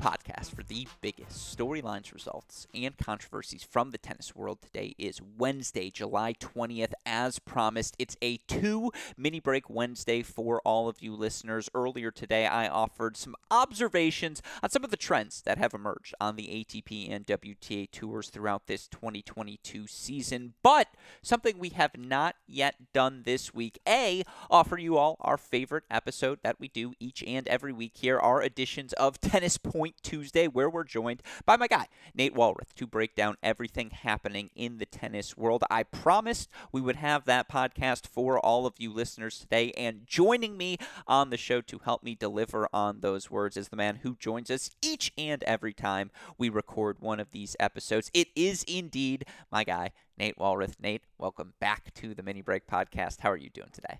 podcast for the biggest storylines, results, and controversies from the tennis world. Today is Wednesday, July 20th. As promised, it's a two mini break Wednesday for all of you listeners. Earlier today, I offered some observations on some of the trends that have emerged on the ATP and WTA tours throughout this 2022 season, but something we have not yet done this week. A, offer you all our favorite episode that we do each and every week here, our editions of Tennis Point Point Tuesday, where we're joined by my guy, Nate Walroth, to break down everything happening in the tennis world. I promised we would have that podcast for all of you listeners today, and joining me on the show to help me deliver on those words is the man who joins us each and every time we record one of these episodes. It is indeed my guy, Nate Walroth. Nate, welcome back to the Mini Break Podcast. How are you doing today?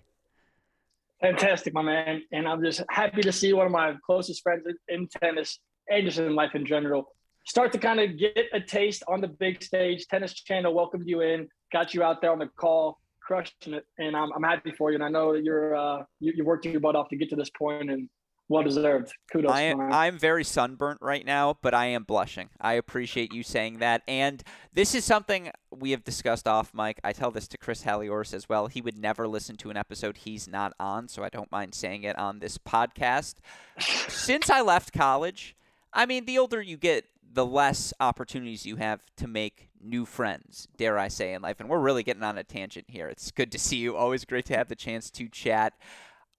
Fantastic, my man. And I'm just happy to see one of my closest friends in tennis and just in life in general. Start to kind of get a taste on the big stage. Tennis Channel welcomed you in, got you out there on the call, crushing it, and I'm, I'm happy for you. And I know that you're uh, you, you worked your butt off to get to this point, and well deserved. Kudos. I am, I'm very sunburnt right now, but I am blushing. I appreciate you saying that. And this is something we have discussed off mic. I tell this to Chris Halioris as well. He would never listen to an episode he's not on, so I don't mind saying it on this podcast. Since I left college, I mean, the older you get, the less opportunities you have to make new friends, dare I say, in life. And we're really getting on a tangent here. It's good to see you. Always great to have the chance to chat.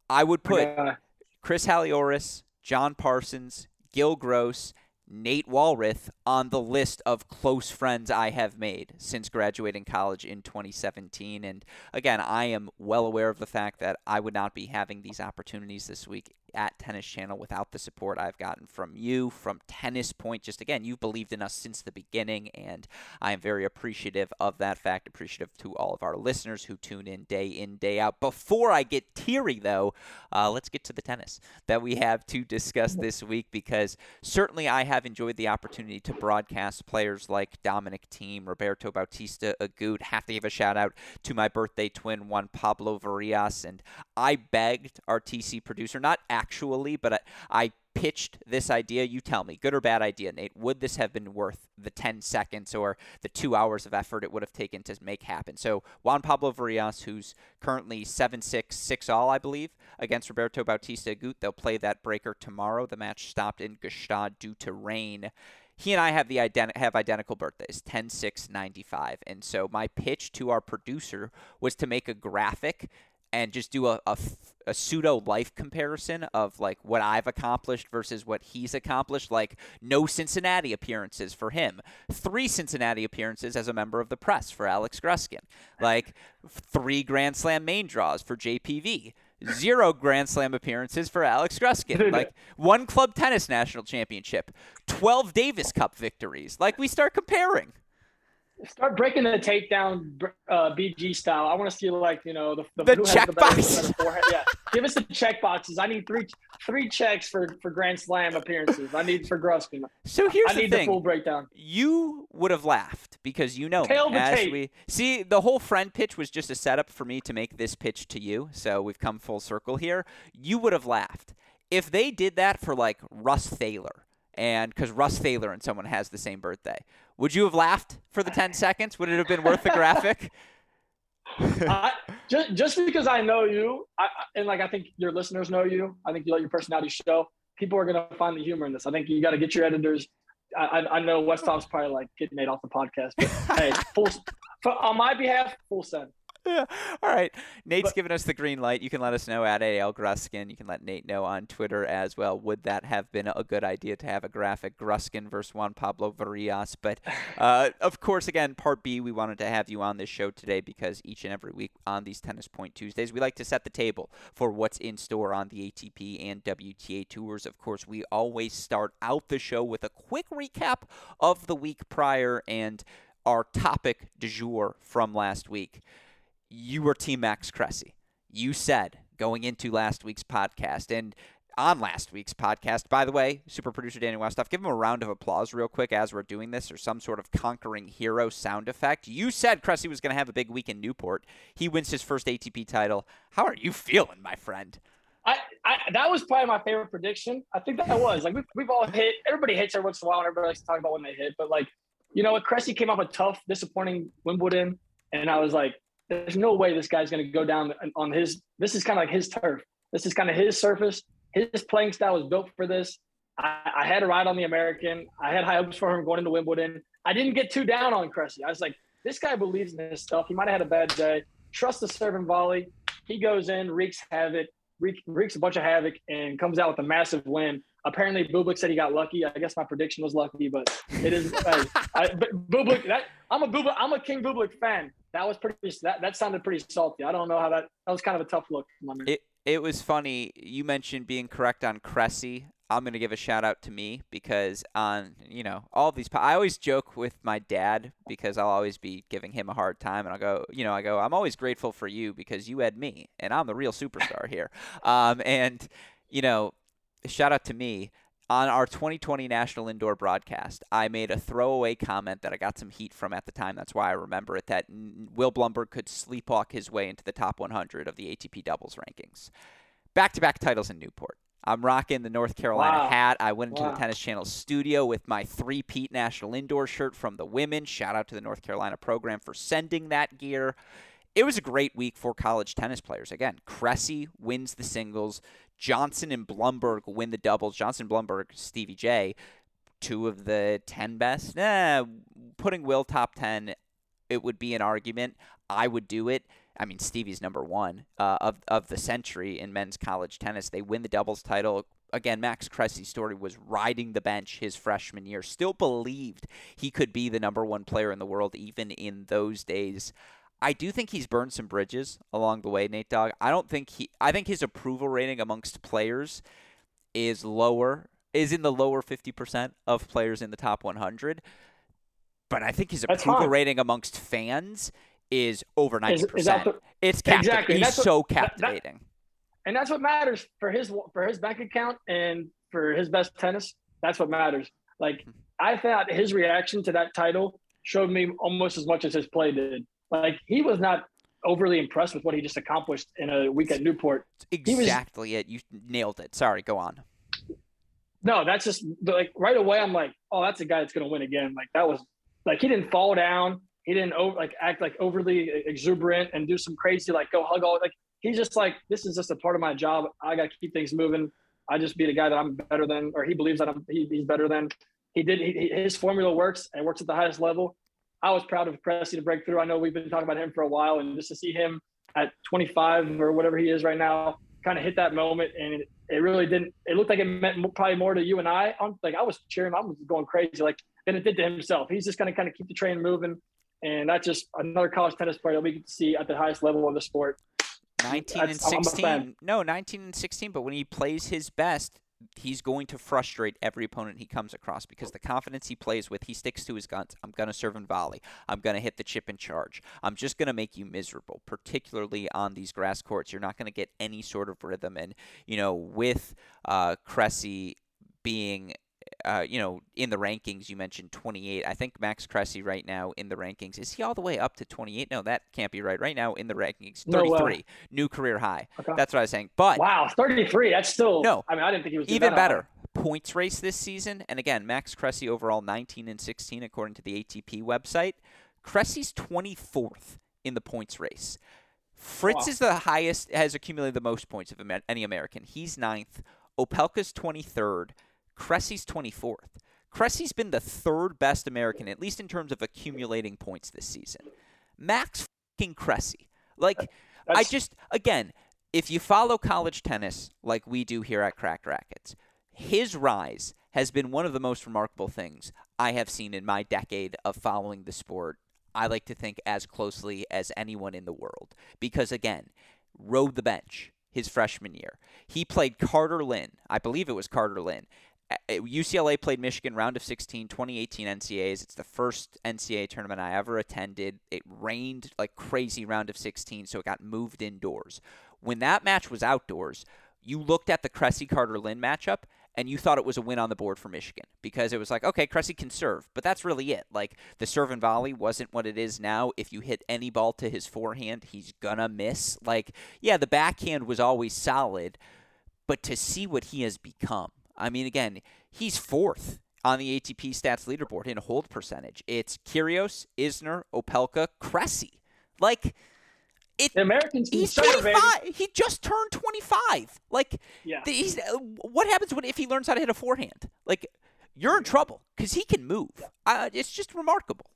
I would put Chris Halioris, John Parsons, Gil Gross, Nate Walroth on the list of close friends I have made since graduating college in 2017. And again, I am well aware of the fact that I would not be having these opportunities this week at Tennis Channel without the support I've gotten from you, from Tennis Point. Just again, you've believed in us since the beginning, and I am very appreciative of that fact. Appreciative to all of our listeners who tune in day in, day out. Before I get teary, though, uh, let's get to the tennis that we have to discuss this week because certainly I have enjoyed the opportunity to broadcast players like Dominic Thiem, Roberto Bautista Agut. Have to give a shout out to my birthday twin, Juan Pablo Varillas, and I begged our TC producer, not actually, but I, I pitched this idea. You tell me, good or bad idea, Nate. Would this have been worth the 10 seconds or the two hours of effort it would have taken to make happen? So Juan Pablo Varillas, who's currently 7-6, 6 all, I believe, against Roberto Bautista Agut. They'll play that breaker tomorrow. The match stopped in Gstaad due to rain. He and I have the ident- have identical birthdays, 10 6 95. And so my pitch to our producer was to make a graphic and just do a, a, a, pseudo life comparison of like what I've accomplished versus what he's accomplished. Like no Cincinnati appearances for him, three Cincinnati appearances as a member of the press for Alex Gruskin, like three Grand Slam main draws for JPV. Zero Grand Slam appearances for Alex Gruskin. Like one club tennis national championship, 12 Davis Cup victories. Like we start comparing. Start breaking the takedown uh, BG style. I want to see like you know the the, the check box. yeah, give us the check boxes. I need three three checks for for Grand Slam appearances. I need for Gruskin. So here's I the need thing. the full breakdown. You would have laughed because you know Tail as tape. we see the whole friend pitch was just a setup for me to make this pitch to you. So we've come full circle here. You would have laughed if they did that for like Russ Thaler and because Russ Thaler and someone has the same birthday. Would you have laughed for the 10 seconds? Would it have been worth the graphic? I, just just because I know you, I, and like I think your listeners know you, I think you let your personality show. People are gonna find the humor in this. I think you got to get your editors. I, I, know Westhoff's probably like getting Nate off the podcast, but hey, full for, on my behalf, full send. Yeah. All right. Nate's but, given us the green light. You can let us know at AL Gruskin. You can let Nate know on Twitter as well. Would that have been a good idea to have a graphic Gruskin versus Juan Pablo Varillas? But uh, of course, again, part B, we wanted to have you on this show today because each and every week on these Tennis Point Tuesdays, we like to set the table for what's in store on the ATP and WTA tours. Of course, we always start out the show with a quick recap of the week prior and our topic du jour from last week you were Team Max Cressy. You said going into last week's podcast and on last week's podcast. By the way, super producer Danny Westoff, give him a round of applause real quick as we're doing this or some sort of conquering hero sound effect. You said Cressy was going to have a big week in Newport. He wins his first ATP title. How are you feeling, my friend? I, I that was probably my favorite prediction. I think that was like we've, we've all hit. Everybody hits every once in a while, and everybody likes to talk about when they hit. But like, you know, what Cressy came off a tough, disappointing Wimbledon, and I was like, there's no way this guy's going to go down on his. This is kind of like his turf. This is kind of his surface. His playing style was built for this. I, I had a ride on the American. I had high hopes for him going into Wimbledon. I didn't get too down on Cressy. I was like, this guy believes in his stuff. He might have had a bad day. Trust the serve and volley. He goes in, wreaks havoc, wreaks a bunch of havoc, and comes out with a massive win. Apparently, Bublik said he got lucky. I guess my prediction was lucky, but it is. uh, I, but Bublik, that I'm a Bublik, I'm a King Bublik fan. That was pretty. That that sounded pretty salty. I don't know how that. That was kind of a tough look. It it was funny. You mentioned being correct on Cressy. I'm going to give a shout out to me because on, you know, all these, I always joke with my dad because I'll always be giving him a hard time. And I'll go, you know, I go, I'm always grateful for you because you had me and I'm the real superstar here. Um, and, you know, shout out to me. On our 2020 National Indoor broadcast, I made a throwaway comment that I got some heat from at the time. That's why I remember it that Will Blumberg could sleepwalk his way into the top 100 of the ATP doubles rankings. Back to back titles in Newport. I'm rocking the North Carolina wow. hat. I went into wow. the Tennis Channel studio with my three-peat national indoor shirt from the women. Shout out to the North Carolina program for sending that gear. It was a great week for college tennis players. Again, Cressy wins the singles. Johnson and Blumberg win the doubles. Johnson, Blumberg, Stevie J, two of the 10 best. Eh, putting Will top 10, it would be an argument. I would do it. I mean, Stevie's number one uh, of of the century in men's college tennis. They win the doubles title. Again, Max Cressy's story was riding the bench his freshman year. Still believed he could be the number one player in the world even in those days. I do think he's burned some bridges along the way, Nate Dogg. I don't think he. I think his approval rating amongst players is lower, is in the lower fifty percent of players in the top one hundred. But I think his approval rating amongst fans is over 90%. Is, is it's captivating. Exactly. He's so captivating. That, and that's what matters for his for his bank account and for his best tennis. That's what matters. Like hmm. I thought his reaction to that title showed me almost as much as his play did. Like he was not overly impressed with what he just accomplished in a week at Newport. Exactly was, it. You nailed it. Sorry, go on. No, that's just like right away. I'm like, oh, that's a guy that's going to win again. Like that was like he didn't fall down he didn't over, like act like overly exuberant and do some crazy like go hug all like he's just like this is just a part of my job. I got to keep things moving. I just be the guy that I'm better than, or he believes that I'm he, he's better than. He did he, his formula works and works at the highest level. I was proud of Cressy to break through. I know we've been talking about him for a while, and just to see him at 25 or whatever he is right now, kind of hit that moment, and it, it really didn't. It looked like it meant probably more to you and I. I'm like I was cheering, I was going crazy, like than it did to himself. He's just going to kind of keep the train moving and that's just another college tennis player that we can see at the highest level of the sport. 19 that's, and 16. No, 19 and 16, but when he plays his best, he's going to frustrate every opponent he comes across because the confidence he plays with, he sticks to his guns. I'm going to serve and volley. I'm going to hit the chip and charge. I'm just going to make you miserable, particularly on these grass courts. You're not going to get any sort of rhythm. And, you know, with uh, Cressy being uh, you know, in the rankings, you mentioned 28. I think Max Cressy right now in the rankings is he all the way up to 28? No, that can't be right. Right now in the rankings, 33, no, uh, new career high. Okay. That's what I was saying. But wow, 33. That's still no. I mean, I didn't think he was even better. High. Points race this season, and again, Max Cressy overall 19 and 16 according to the ATP website. Cressy's 24th in the points race. Fritz wow. is the highest, has accumulated the most points of any American. He's ninth. Opelka's 23rd. Cressy's 24th. Cressy's been the third best American, at least in terms of accumulating points this season. Max fucking Cressy. Like, That's... I just, again, if you follow college tennis like we do here at Cracked Racquets, his rise has been one of the most remarkable things I have seen in my decade of following the sport. I like to think as closely as anyone in the world. Because, again, rode the bench his freshman year. He played Carter Lynn. I believe it was Carter Lynn. UCLA played Michigan round of 16, 2018 NCAAs. It's the first NCAA tournament I ever attended. It rained like crazy round of 16, so it got moved indoors. When that match was outdoors, you looked at the Cressy Carter Lynn matchup and you thought it was a win on the board for Michigan because it was like, okay, Cressy can serve, but that's really it. Like the serve and volley wasn't what it is now. If you hit any ball to his forehand, he's gonna miss. Like, yeah, the backhand was always solid, but to see what he has become. I mean, again, he's fourth on the ATP stats leaderboard in hold percentage. It's Kyrgios, Isner, Opelka, Cressy. Like it, the Americans. He's twenty five. He just turned twenty five. Like, yeah. The, he's uh, what happens when if he learns how to hit a forehand? Like, you're in trouble because he can move. Yeah. Uh, it's just remarkable.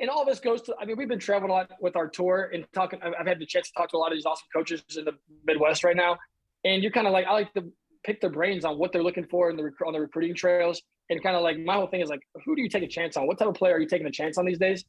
And all this goes to. I mean, we've been traveling a lot with our tour and talking. I've had the chance to talk to a lot of these awesome coaches in the Midwest right now, and you're kind of like I like to pick their brains on what they're looking for in the on the recruiting trails, and kind of like my whole thing is like, who do you take a chance on? What type of player are you taking a chance on these days?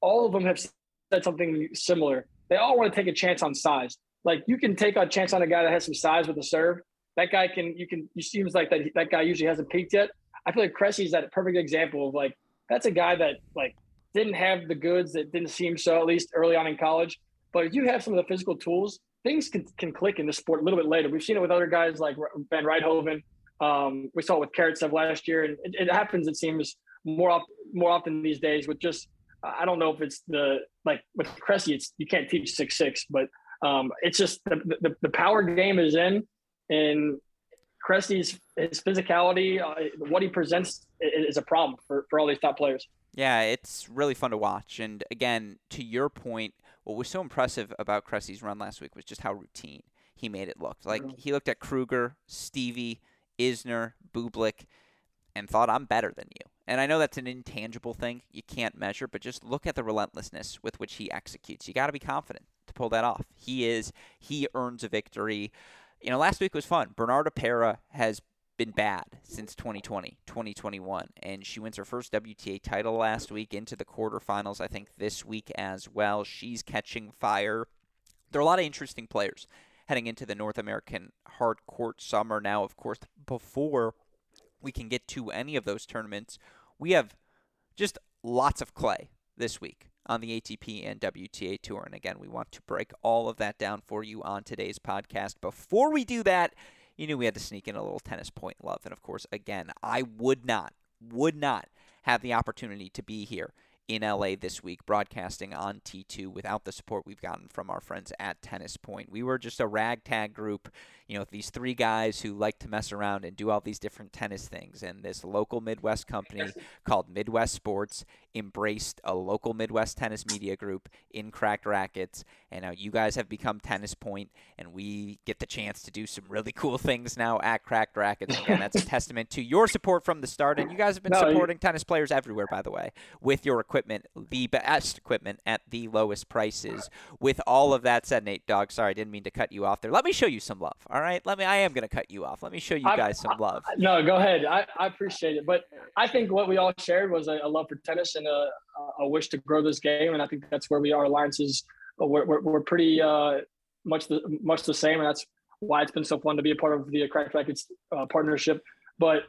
All of them have said something similar they all want to take a chance on size. Like you can take a chance on a guy that has some size with a serve. That guy can you can you seems like that that guy usually hasn't peaked yet. I feel like Cressy's that perfect example of like that's a guy that like didn't have the goods that didn't seem so at least early on in college. But if you have some of the physical tools, things can, can click in the sport a little bit later. We've seen it with other guys like van Rijthoven. Um, we saw it with Karatsev last year, and it, it happens. It seems more often, more often these days with just I don't know if it's the like with Cressy, it's you can't teach six six, but um, it's just the, the, the power game is in, and Cressy's his physicality, uh, what he presents is a problem for, for all these top players. Yeah, it's really fun to watch. And again, to your point, what was so impressive about Cressy's run last week was just how routine he made it look. Like he looked at Kruger, Stevie, Isner, Bublik, and thought, I'm better than you. And I know that's an intangible thing you can't measure, but just look at the relentlessness with which he executes. You got to be confident to pull that off. He is, he earns a victory. You know, last week was fun. Bernarda Pera has been bad since 2020, 2021, and she wins her first WTA title last week into the quarterfinals, I think this week as well. She's catching fire. There are a lot of interesting players heading into the North American hard court summer now, of course, before we can get to any of those tournaments. We have just lots of clay this week on the ATP and WTA Tour. And again, we want to break all of that down for you on today's podcast. Before we do that, you knew we had to sneak in a little tennis point love. And of course, again, I would not, would not have the opportunity to be here in LA this week, broadcasting on T2 without the support we've gotten from our friends at Tennis Point. We were just a ragtag group, you know, these three guys who like to mess around and do all these different tennis things. And this local Midwest company called Midwest Sports embraced a local Midwest tennis media group in Cracked Racquets. And now you guys have become Tennis Point, and we get the chance to do some really cool things now at Cracked Racquets. Again, that's a testament to your support from the start. And you guys have been no, supporting you... tennis players everywhere, by the way, with your equipment, the best equipment at the lowest prices. With all of that said, Nate Dog, sorry, I didn't mean to cut you off there. Let me show you some love. All right, let me. I am going to cut you off. Let me show you guys some love. I, no, go ahead. I, I appreciate it, but I think what we all shared was a, a love for tennis and a, a, wish to grow this game, and I think that's where we are. Alliances, we're, we're, we're pretty uh, much the much the same, and that's why it's been so fun to be a part of the Cracked Racquets uh, partnership. But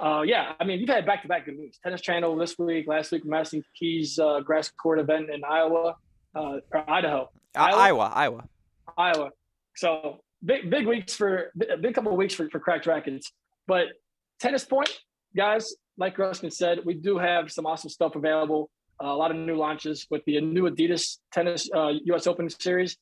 uh, yeah, I mean, you've had back-to-back good moves. Tennis Channel this week, last week, Madison Keys uh, grass court event in Iowa, uh, or Idaho. Iowa, Iowa, Iowa. Iowa. So big, big weeks for big couple of weeks for, for cracked racquets. But tennis point, guys, like Gruskin said, we do have some awesome stuff available. Uh, a lot of new launches with the new Adidas Tennis uh, U.S. Open Series.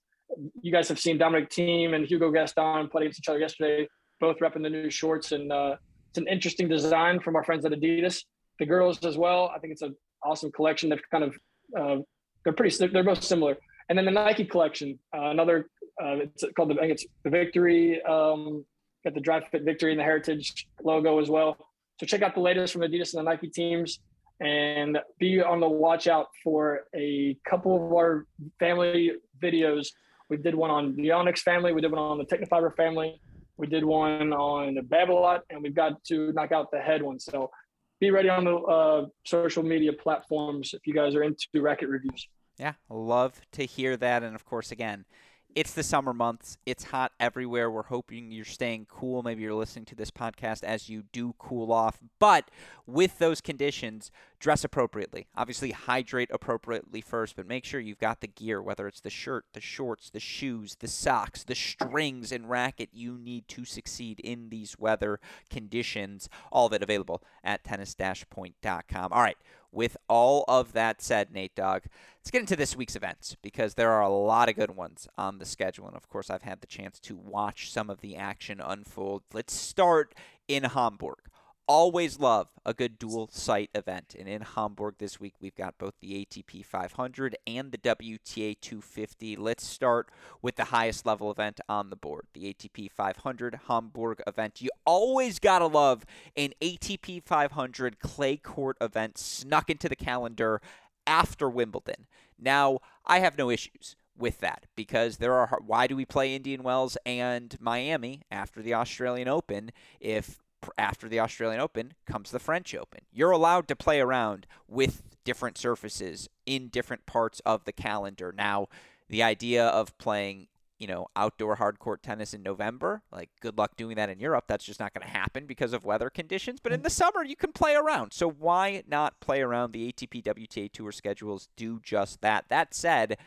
You guys have seen Dominic Thiem and Hugo Gaston play against each other yesterday, both repping the new shorts, and uh, it's an interesting design from our friends at Adidas. The girls as well. I think it's an awesome collection. They've kind of uh, they're pretty. They're both similar. And then the Nike collection, uh, another uh, it's called the I think it's the Victory. Um, got the Dri-FIT Victory and the Heritage logo as well. So check out the latest from Adidas and the Nike teams, and be on the watch out for a couple of our family videos. We did one on the Onyx family. We did one on the Tecnifibre family. We did one on the Babolat, and we've got to knock out the head one. So be ready on the uh, social media platforms if you guys are into racket reviews. Yeah, love to hear that. And of course, again, it's the summer months. It's hot everywhere. We're hoping you're staying cool. Maybe you're listening to this podcast as you do cool off. But with those conditions, dress appropriately. Obviously, hydrate appropriately first, but make sure you've got the gear, whether it's the shirt, the shorts, the shoes, the socks, the strings and racket you need to succeed in these weather conditions. All of it available at tennis-point.com. All right, with all of that said, Nate Dogg, let's get into this week's events because there are a lot of good ones on the schedule. And of course, I've had the chance to watch some of the action unfold. Let's start in Hamburg always love a good dual site event. And in Hamburg this week, we've got both the ATP 500 and the WTA 250. Let's start with the highest level event on the board, the ATP 500 Hamburg event. You always got to love an ATP 500 clay court event snuck into the calendar after Wimbledon. Now, I have no issues with that because there are why do we play Indian Wells and Miami after the Australian Open if after the Australian Open comes the French Open. You're allowed to play around with different surfaces in different parts of the calendar. Now, the idea of playing, you know, outdoor hard court tennis in November, like good luck doing that in Europe. That's just not going to happen because of weather conditions. But in mm. the summer, you can play around. So why not play around? The ATP WTA Tour schedules do just that. That said,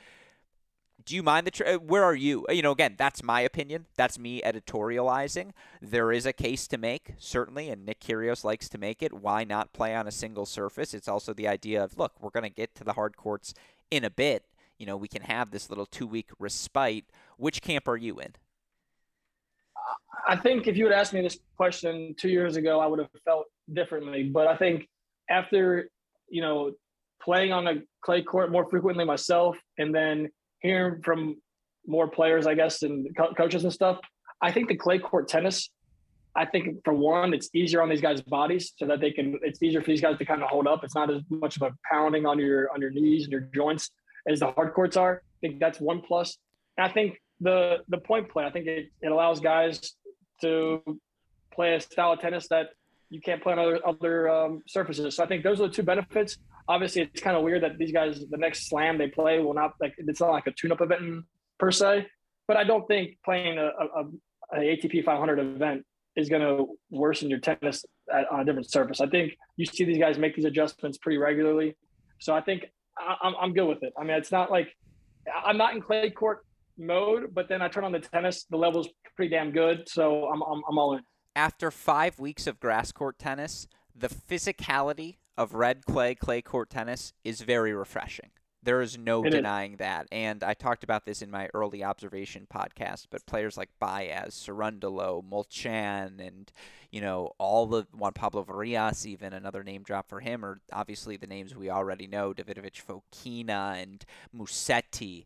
do you mind the tra- uh, where are you? You know again that's my opinion. That's me editorializing. There is a case to make certainly and nick kyrgios likes to make it. Why not play on a single surface? It's also the idea of look we're going to get to the hard courts in a bit. You know we can have this little two week respite. Which camp are you in? I think if you had asked me this question two years ago i would have felt differently. But i think after you know playing on a clay court more frequently myself and then hearing from more players, I guess, and co- coaches and stuff, I think the clay court tennis, I think for one, it's easier on these guys' bodies so that they can. It's easier for these guys to kind of hold up. It's not as much of a pounding on your on your knees and your joints as the hard courts are. I think that's one plus. And I think the the point play. I think it, it allows guys to play a style of tennis that you can't play on other other um, surfaces. So I think those are the two benefits. Obviously it's kind of weird that these guys the next slam they play will not like it's not like a tune-up event per se but i don't think playing a, a, a atp 500 event is going to worsen your tennis at, on a different surface. I think you see these guys make these adjustments pretty regularly. So i think I, I'm, I'm good with it. I mean it's not like i'm not in clay court mode but then i turn on the tennis the level's pretty damn good. So i'm, I'm, I'm all in after five weeks of grass court tennis the physicality of red clay clay court tennis is very refreshing. There is no it denying is. that. And I talked about this in my early observation podcast, but players like Baez, Cerundolo, Molcan, and, you know, all the Juan Pablo Varillas, even another name drop for him, are obviously the names we already know, Davidovich Fokina and Musetti.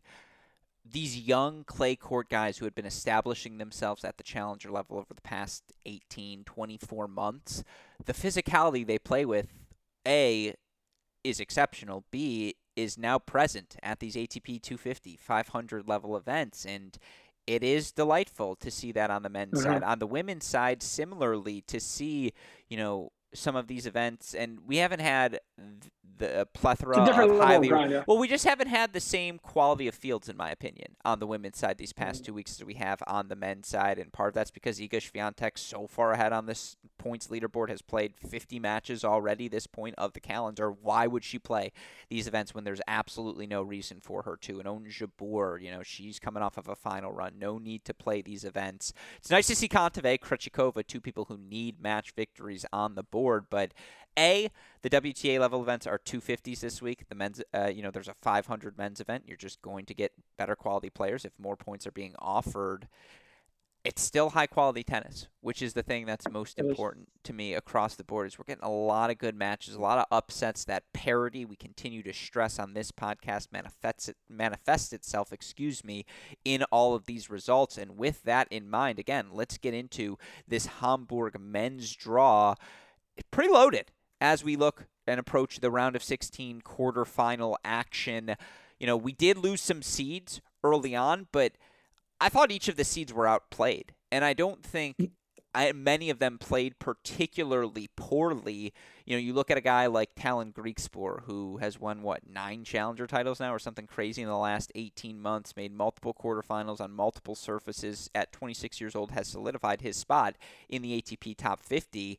These young clay court guys who had been establishing themselves at the challenger level over the past 18, 24 months, the physicality they play with a is exceptional. B is now present at these ATP 250, 500 level events, and it is delightful to see that on the men's mm-hmm. side. On the women's side, similarly, to see you know some of these events, and we haven't had the plethora of highly. Grind, yeah. Well, we just haven't had the same quality of fields, in my opinion, on the women's side these past mm-hmm. two weeks as we have on the men's side, and part of that's because Iga Swiatek so far ahead on this points leaderboard has played 50 matches already. This point of the calendar, why would she play these events when there's absolutely no reason for her to? And Ons Jabeur, you know, she's coming off of a final run. No need to play these events. It's nice to see Kontaveit, Krejcikova, two people who need match victories on the board, but a, the WTA level events are 250s this week. The men's, uh, you know, there's a 500 men's event. You're just going to get better quality players if more points are being offered. It's still high quality tennis, which is the thing that's most important to me across the board. Is we're getting a lot of good matches, a lot of upsets. That parity we continue to stress on this podcast manifests it, manifests itself, excuse me, in all of these results. And with that in mind, again, let's get into this Hamburg men's draw. Pretty loaded as we look and approach the round of 16 quarterfinal action. You know, we did lose some seeds early on, but I thought each of the seeds were outplayed. And I don't think mm. I, many of them played particularly poorly. You know, you look at a guy like Tallon Griekspoor, who has won, what, nine challenger titles now or something crazy in the last 18 months, made multiple quarterfinals on multiple surfaces, at 26 years old, has solidified his spot in the ATP top 50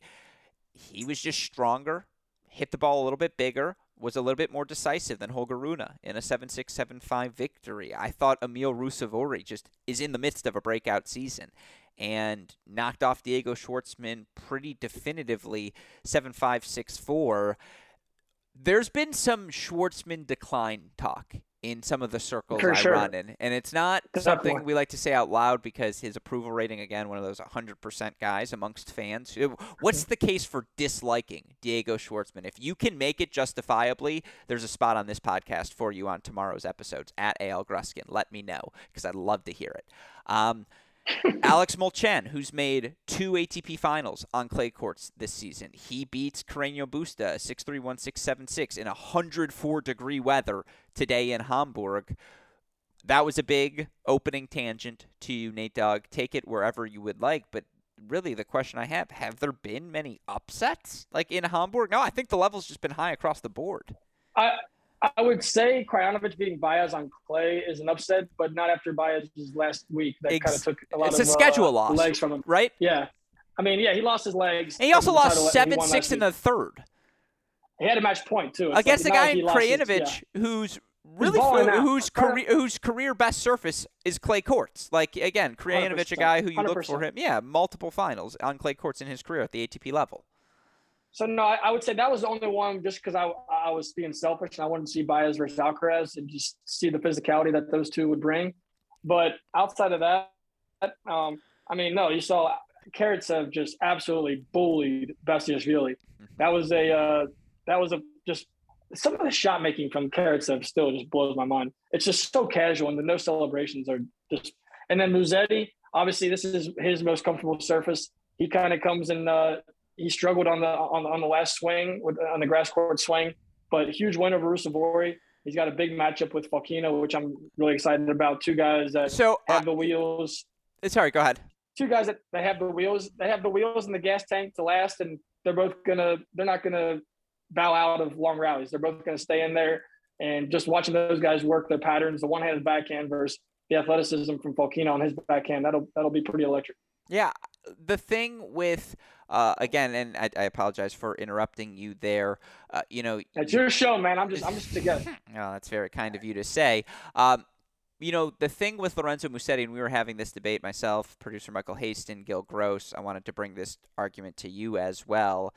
he was just stronger, hit the ball a little bit bigger, was a little bit more decisive than Holger Rune in a 7-6, 7-5 victory. I thought Emil Ruusuvuori just is in the midst of a breakout season and knocked off Diego Schwartzman pretty definitively 7-5, 6-4 there's been some Schwartzman decline talk in some of the circles For I sure. run in, and it's not something we like to say out loud because his approval rating again one of those 100% guys amongst fans. What's the case for disliking Diego Schwartzman? If you can make it justifiably, there's a spot on this podcast for you on tomorrow's episodes at AL Gruskin. Let me know because I'd love to hear it. Um, Alex Molcan, who's made two ATP finals on clay courts this season. He beats Carreño Busta 6'3", 1676 in 104 degree weather today in Hamburg. That was a big opening tangent to you, Nate Dogg. Take it wherever you would like, but really the question I have, have there been many upsets like in Hamburg? No, I think the level's just been high across the board. I I would say Krajinovic beating Baez on clay is an upset, but not after Baez's last week. That Ex- kind of took a lot it's of a schedule uh, loss. legs from him. Right? Yeah, I mean, yeah, he lost his legs. And he also lost title that he seven six in week. the third. He had a match point too It's against like, a guy in Krajinovic yeah. who's really out. whose career whose career best surface is clay courts. Like again, Krajinovic, a guy who you look for him, yeah, multiple finals on clay courts in his career at the ATP level. So no, I, I would say that was the only one just because I I was being selfish and I wanted to see Baez versus Alcaraz and just see the physicality that those two would bring. But outside of that, um, I mean, no, you saw have just absolutely bullied Basilashvili. That was a uh, that was a just some of the shot making from Karatsev still just blows my mind. It's just so casual and the no celebrations are just. And then Musetti, obviously, this is his most comfortable surface. He kind of comes in. Uh, he struggled on the on the, on the last swing with on the grass court swing, but huge win over Ruusuvuori. He's got a big matchup with Fokina, which I'm really excited about. Two guys that So, uh, have the wheels. sorry, go ahead. Two guys that they have the wheels. They have the wheels in the gas tank to last, and they're both gonna. They're not gonna bow out of long rallies. They're both gonna stay in there. And just watching those guys work their patterns, the one-handed backhand versus the athleticism from Fokina on his backhand, that'll that'll be pretty electric. Yeah, the thing with uh, again, and I, I apologize for interrupting you there. Uh, you know, It's your show, man. I'm just I'm just together. Oh, that's very kind of you to say. Um, you know, the thing with Lorenzo Musetti, and we were having this debate myself, producer Michael Haston, Gil Gross. I wanted to bring this argument to you as well.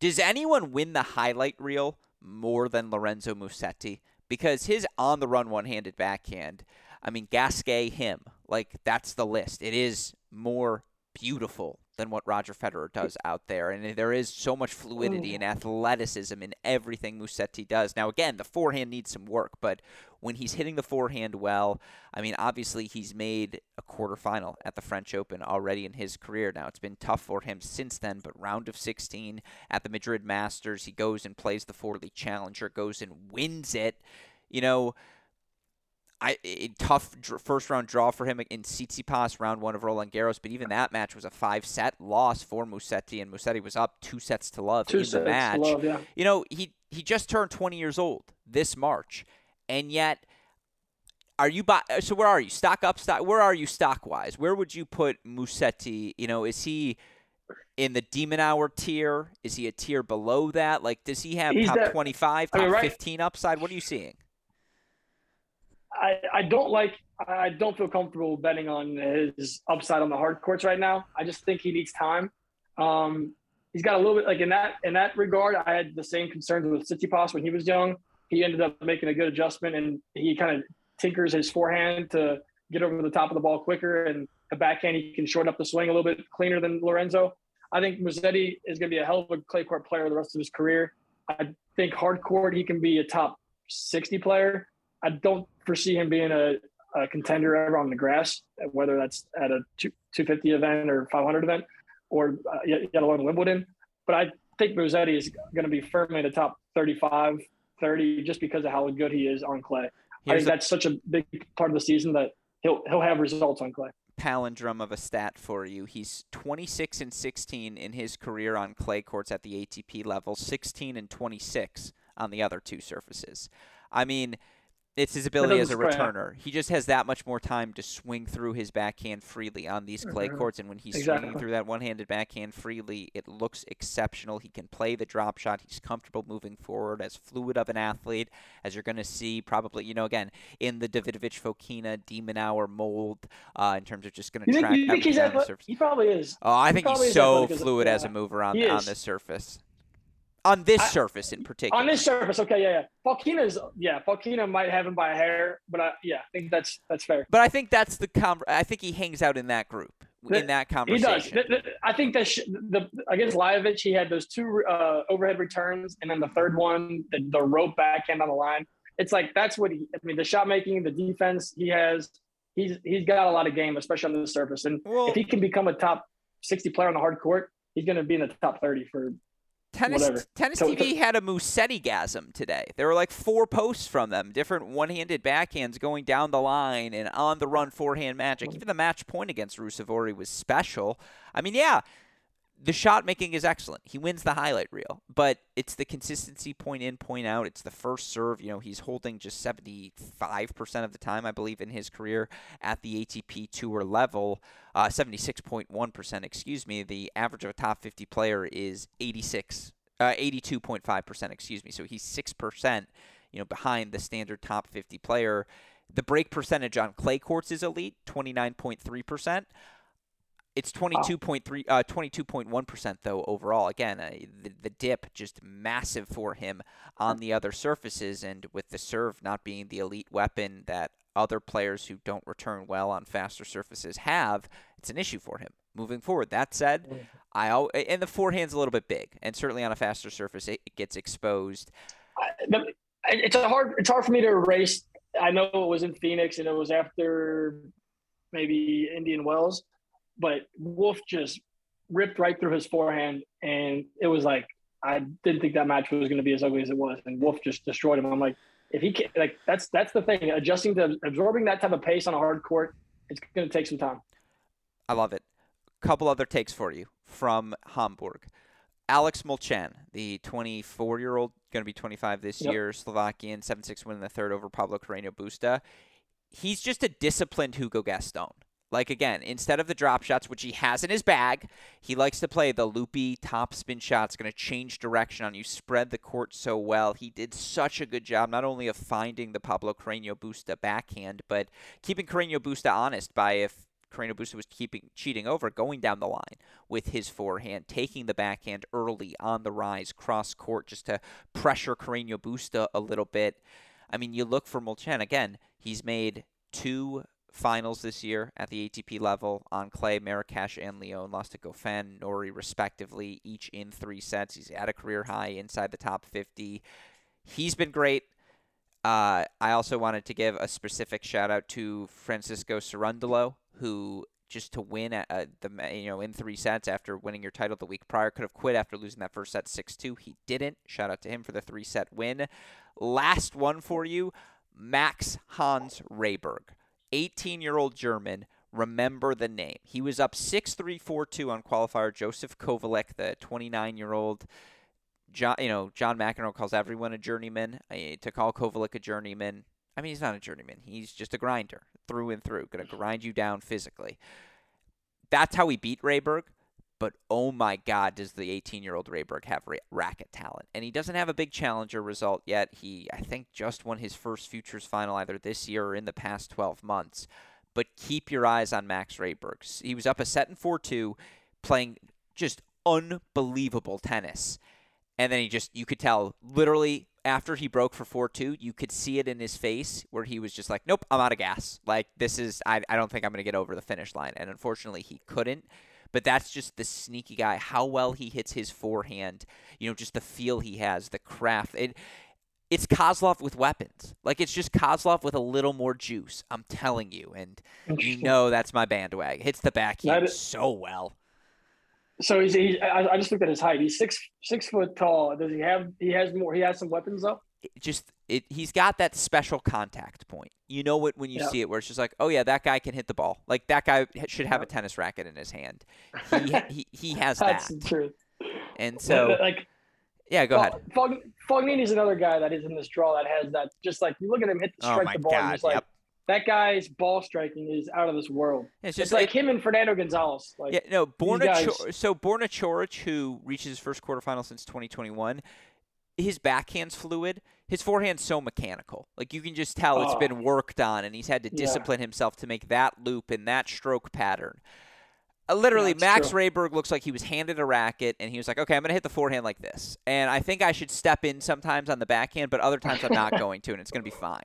Does anyone win the highlight reel more than Lorenzo Musetti? Because his on the run one handed backhand, I mean, Gasquet, him, like, that's the list. It is more beautiful than what Roger Federer does out there. And there is so much fluidity and oh. athleticism in everything Musetti does. Now, again, the forehand needs some work, but when he's hitting the forehand well, I mean, obviously he's made a quarterfinal at the French Open already in his career. Now, it's been tough for him since then, but round of 16 at the Madrid Masters, he goes and plays the Forlì Challenger, goes and wins it. You know, I a tough first round draw for him in Tsitsipas, round one of Roland Garros, but even that match was a five set loss for Musetti, and Musetti was up two sets to love Two in the match. love, yeah. You know, he he just turned 20 years old this March, and yet, are you buy, so? Where are you? Stock up, stock. Where are you stock wise? Where would you put Musetti? You know, is he? In the de Minaur tier, is he a tier below that? Like, does he have He's top that- twenty-five, I top mean, right- fifteen upside? What are you seeing? I, I don't like I don't feel comfortable betting on his upside on the hard courts right now. I just think he needs time. Um, he's got a little bit like in that in that regard. I had the same concerns with Tsitsipas when he was young. He ended up making a good adjustment and he kind of tinkers his forehand to get over the top of the ball quicker and the backhand he can shorten up the swing a little bit cleaner than Lorenzo. I think Musetti is going to be a hell of a clay court player the rest of his career. I think hard court he can be a top 60 player. I don't foresee him being a, a contender ever on the grass, whether that's at a two, 250 event or 500 event or uh, yet yet alone Wimbledon. But I think Musetti is going to be firmly in the top 35, 30 just because of how good he is on clay. I think a that's such a big part of the season that he'll he'll have results on clay. palindrome of a stat for you. He's 26 and 16 in his career on clay courts at the ATP level, 16 and 26 on the other two surfaces. I mean, it's his ability as a returner. He just has that much more time to swing through his backhand freely on these clay Mhm. courts, and when he's swinging through that one-handed backhand freely, it looks exceptional. He can play the drop shot. He's comfortable moving forward, as fluid of an athlete as you're going to see probably, you know, again in the Davidovich Fokina De Minaur mold uh, in terms of just going to think, track you think he's athletic? He probably is. Oh, I He think he's so athletic as a- fluid as a mover on on this surface. On this I, surface in particular. On this surface, okay, yeah, yeah. Fokina's, yeah, Fokina might have him by a hair, but I, yeah, I think that's that's fair. But I think that's the com- I think he hangs out in that group. in that conversation, he does. I think that sh- the against Lajovic, he had those two uh, overhead returns, and then the third one, the, the rope backhand on the line. It's like that's what he. I mean, the shot making, the defense, he has. He's he's got a lot of game, especially on the surface. And well, if he can become a top sixty player on the hard court, he's going to be in the top thirty for Tennis Whatever. Tennis TV had a Musetti gasm today. There were like four posts from them, different one-handed backhands going down the line and on the run forehand magic. Hmm. Even the match point against Ruusuvuori was special. I mean, yeah, the shot making is excellent. He wins the highlight reel, but it's the consistency point in, point out. It's the first serve. You know, he's holding just 75% of the time, I believe, in his career at the ATP Tour level. Uh, 76.1%, excuse me. The average of a top 50 player is 86, uh, 82.5%, excuse me. So he's 6%, you know, behind the standard top 50 player. The break percentage on clay courts is elite, 29.3%. It's 22.3 uh 22.1% though overall. Again, uh, the, the dip just massive for him on the other surfaces and with the serve not being the elite weapon that other players who don't return well on faster surfaces have, it's an issue for him moving forward. That said. I and the forehand's a little bit big, and certainly on a faster surface, it, gets exposed. It's a hard. It's hard for me to erase. I know it was in Phoenix, and it was after maybe Indian Wells, but Wolf just ripped right through his forehand, and it was like I didn't think that match was going to be as ugly as it was, and Wolf just destroyed him. I'm like, if he can, like that's that's the thing, adjusting to absorbing that type of pace on a hard court, it's going to take some time. I love it. A Couple other takes for you from Hamburg. Alex Molcan, the 24 year old, going to be 25 this yep. year, Slovakian, 7 6 win in the third over Pablo Carreño Busta. He's just a disciplined Hugo Gaston. Like again, instead of the drop shots, which he has in his bag, he likes to play the loopy top spin shots, going to change direction on you, spread the court so well. He did such a good job, not only of finding the Pablo Carreño Busta backhand, but keeping Carreño Busta honest by if Carreño Busta was keeping cheating over, going down the line with his forehand, taking the backhand early on the rise, cross court, just to pressure Carreño Busta a little bit. I mean, you look for Molcan again. He's made two finals this year at the ATP level on clay. Marrakesh and Lyon lost to Goffin, Norrie, respectively, each in three sets. He's at a career high inside the top 50. He's been great. Uh, I also wanted to give a specific shout out to Francisco Cerundolo, who just to win at uh, the you know in three sets after winning your title the week prior could have quit after losing that first set 6-2 he didn't shout out to him for the three set win last one for you max hans rehberg 18 year old German. Remember the name. He was up 6 3 4 2 on qualifier. Jozef Kovalik, the 29 year old. John, you know, John McEnroe calls everyone a journeyman. To call Kovalik a journeyman, I mean, he's not a journeyman. He's just a grinder through and through, going to grind you down physically. That's how he beat Rehberg. But oh my God, does the 18 year old Rehberg have ra- racket talent? And he doesn't have a big challenger result yet. He, I think, just won his first Futures final either this year or in the past 12 months. But keep your eyes on Max Rehberg. He was up a set in 4 2, playing just unbelievable tennis. And then he just, you could tell, literally after he broke for 4 2, you could see it in his face where he was just like, nope, I'm out of gas. Like, this is, I, I don't think I'm going to get over the finish line. And unfortunately, he couldn't but that's just the sneaky guy. How well he hits his forehand, you know, just the feel he has, the craft. It, it's Kozlov with weapons. Like it's just Kozlov with a little more juice. I'm telling you, and you know that's my bandwagon. Hits the backhand so well. So he's, he's I, I, just looked at his height. He's six six foot tall. Does he have? He has more. He has some weapons though. It just it. He's got that special contact point. You know what when you see it, where it's just like, oh yeah, that guy can hit the ball. Like that guy should have a tennis racket in his hand. He he, he has That's that. That's true. And so like. Yeah, go ahead. Fog, is another guy that is in this draw that has that. Just like you look at him hit, oh strike oh the ball, God, and like yep. that guy's ball striking is out of this world. It's just it's like it, him and Fernando Gonzalez. Like, yeah, no, Borna guys, so Borna Coric, who reaches his first quarterfinal since 2021, his backhand's fluid. His forehand's so mechanical. Like you can just tell it's been oh. worked on, and he's had to discipline yeah. himself to make that loop and that stroke pattern. Uh, literally, that's Max true. Rehberg looks like he was handed a racket and he was like, okay, I'm going to hit the forehand like this. And I think I should step in sometimes on the backhand, but other times I'm not going to, and it's going to be fine.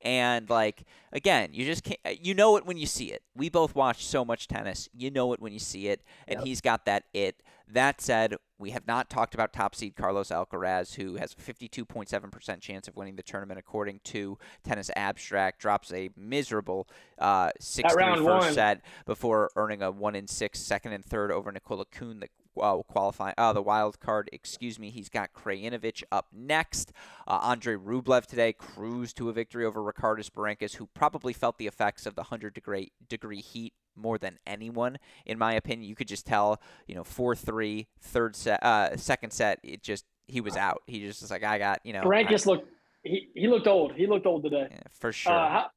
And, like, again, you just can't, you know it when you see it. We both watch so much tennis. You know it when you see it, and Yep. he's got that it. That said, we have not talked about top seed Carlos Alcaraz, who has a 52.7% chance of winning the tournament, according to Tennis Abstract. Drops a miserable uh, 6 3 first one. set before earning a 1 in 6 second and third over Nikola Kuhn, the uh, qualifying, uh, the wild card. Excuse me. He's got Krajinovic up next. Uh, Andre Rublev today cruised to a victory over Ricardas Berankis, who probably felt the effects of the 100 degree degree heat more than anyone, in my opinion. You could just tell, you know, four three, third set, uh, second set. It just he was out. He just was like, I got, you know, Berankis looked he, he looked old. He looked old today. yeah, for sure. Uh, how,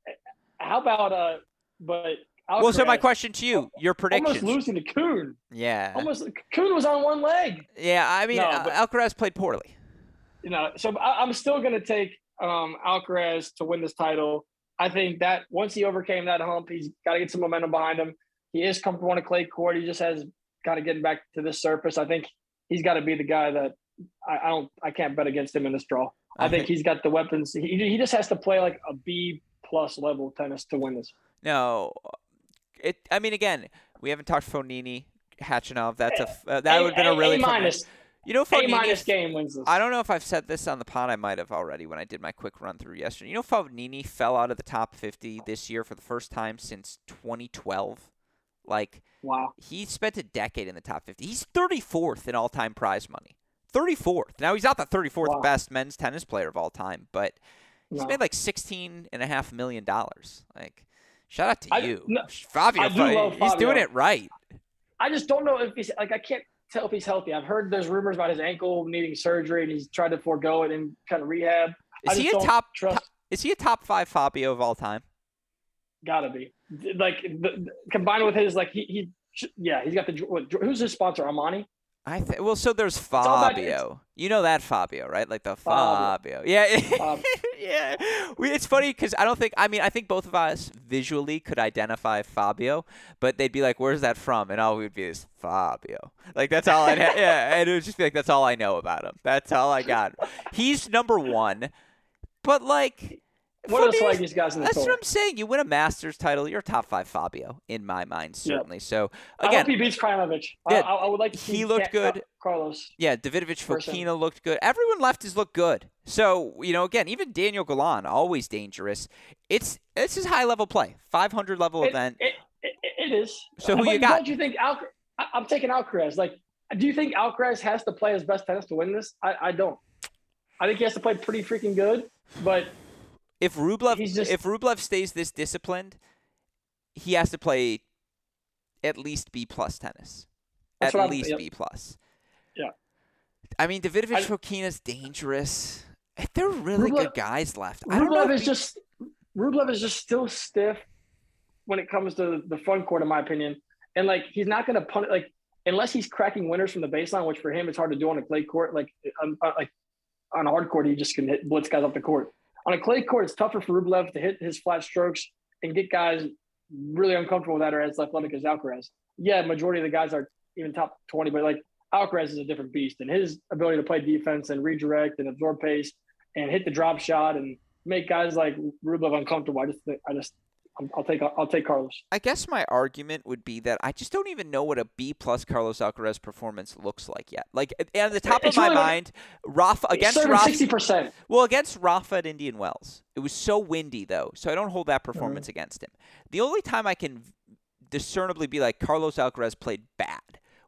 how about uh? But well, so my question to you, your prediction. almost losing to Kuhn. yeah, Almost Kuhn was on one leg. yeah. I mean, No, uh, but- Alcaraz played poorly. You know, so I, I'm still gonna take um Alcaraz to win this title. I think that once he overcame that hump, he's got to get some momentum behind him. He is comfortable on a clay court. He just has kind of getting back to the surface. I think he's got to be the guy that I, I don't I can't bet against him in this draw. I, think he's got the weapons. He, he just has to play like a B plus level tennis to win this. No, it. I mean, again, we haven't talked Fognini, Khachanov. That's a uh, that would have been a really A minus You know, A Fognini. minus game wins this. I don't know if I've said this on the pod. I might have already when I did my quick run through yesterday. You know, Fognini fell out of the top 50 this year for the first time since 2012. Like Wow. he spent a decade in the top 50. He's 34th in all-time prize money. 34th. Now he's not the 34th Wow. best men's tennis player of all time, but he's made like 16 and a half million dollars. Like shout out to I- you. no, Fabio, do love he's doing it right. I just don't know if he's like I can't tell if he's healthy. I've heard there's rumors about his ankle needing surgery and he's tried to forego it and kind of rehab. Is he a don't top is he a top 5 Fabio of all time? Gotta be like the, the- combined with his like he, he yeah he's got the what, who's his sponsor Armani. I th- well, so there's Fabio. you know that Fabio, right? Like the Fabio. Fabio. Yeah, Fab- yeah. We, it's funny because I don't think. I mean, I think both of us visually could identify Fabio, but they'd be like, "Where's that from?" And all we would be is Fabio. Like that's all I. would yeah, and it would just be like, "That's all I know about him. That's all I got." He's number one, but like. What else Fognini's- like these guys in the That's tour? what I'm saying. You win a Masters title, you're top five Fabio in my mind, Yeah. certainly. So I again, hope he beats Krajinovic. I, Yeah, I, I would like to see he looked good. Carlos. Yeah, Davidovich. Fokina looked good. Everyone left has looked good. So, you know, again, even Daniel Galan, always dangerous. It's this is high level play. 500 level It, event. it, it, it is. So who But you got? Don't you think Al? I- I'm taking Alcaraz. Like, do you think Alcaraz has to play his best tennis to win this? I, I don't. I think he has to play pretty freaking good. But If Rublev just- if Rublev stays this disciplined, he has to play at least B plus tennis. That's at least yep. B plus. Yeah. I mean, Davidovich Fokina's dangerous. There are really Rublev- good guys left. I don't know. Rublev if is B- just Rublev is just still stiff when it comes to the front court, in my opinion. And like he's not going to punish like unless he's cracking winners from the baseline, which for him it's hard to do on a clay court. Like on, on- like on a hard court, he just can hit blitz guys off the court. On a clay court, it's tougher for Rublev to hit his flat strokes and get guys really uncomfortable with that or as athletic as Alcaraz. Yeah, majority of the guys are even top twenty, but like Alcaraz is a different beast, and his ability to play defense and redirect and absorb pace and hit the drop shot and make guys like Rublev uncomfortable. I just think I just I'll take I'll take Carlos. I guess my argument would be that I just don't even know what a B plus Carlos Alcaraz performance looks like yet. Like at at the top It's of my really like- mind, Rafa against Rafa. sixty percent. Well, against Rafa at Indian Wells, it was so windy though, so I don't hold that performance Mm-hmm. against him. The only time I can discernibly be like Carlos Alcaraz played bad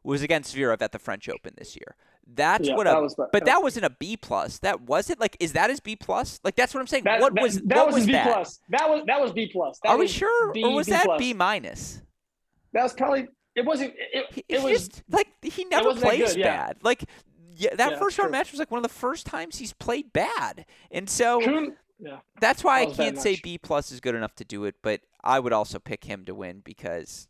was against Zverev at the French Open this year. That's Yeah, what a that was but that wasn't a B plus. That wasn't like is that his B plus? Like that's what I'm saying. That, what that- was that was, was B plus. That was that was B plus. That Are we was sure, B, or was B that plus. B minus? That was probably it wasn't it, it was just like he never plays good, yeah. bad. Like yeah, that Yeah, first round true. match was like one of the first times he's played bad, and so Kuhn, yeah. that's why I That was bad can't say. B plus is good enough to do it. But I would also pick him to win because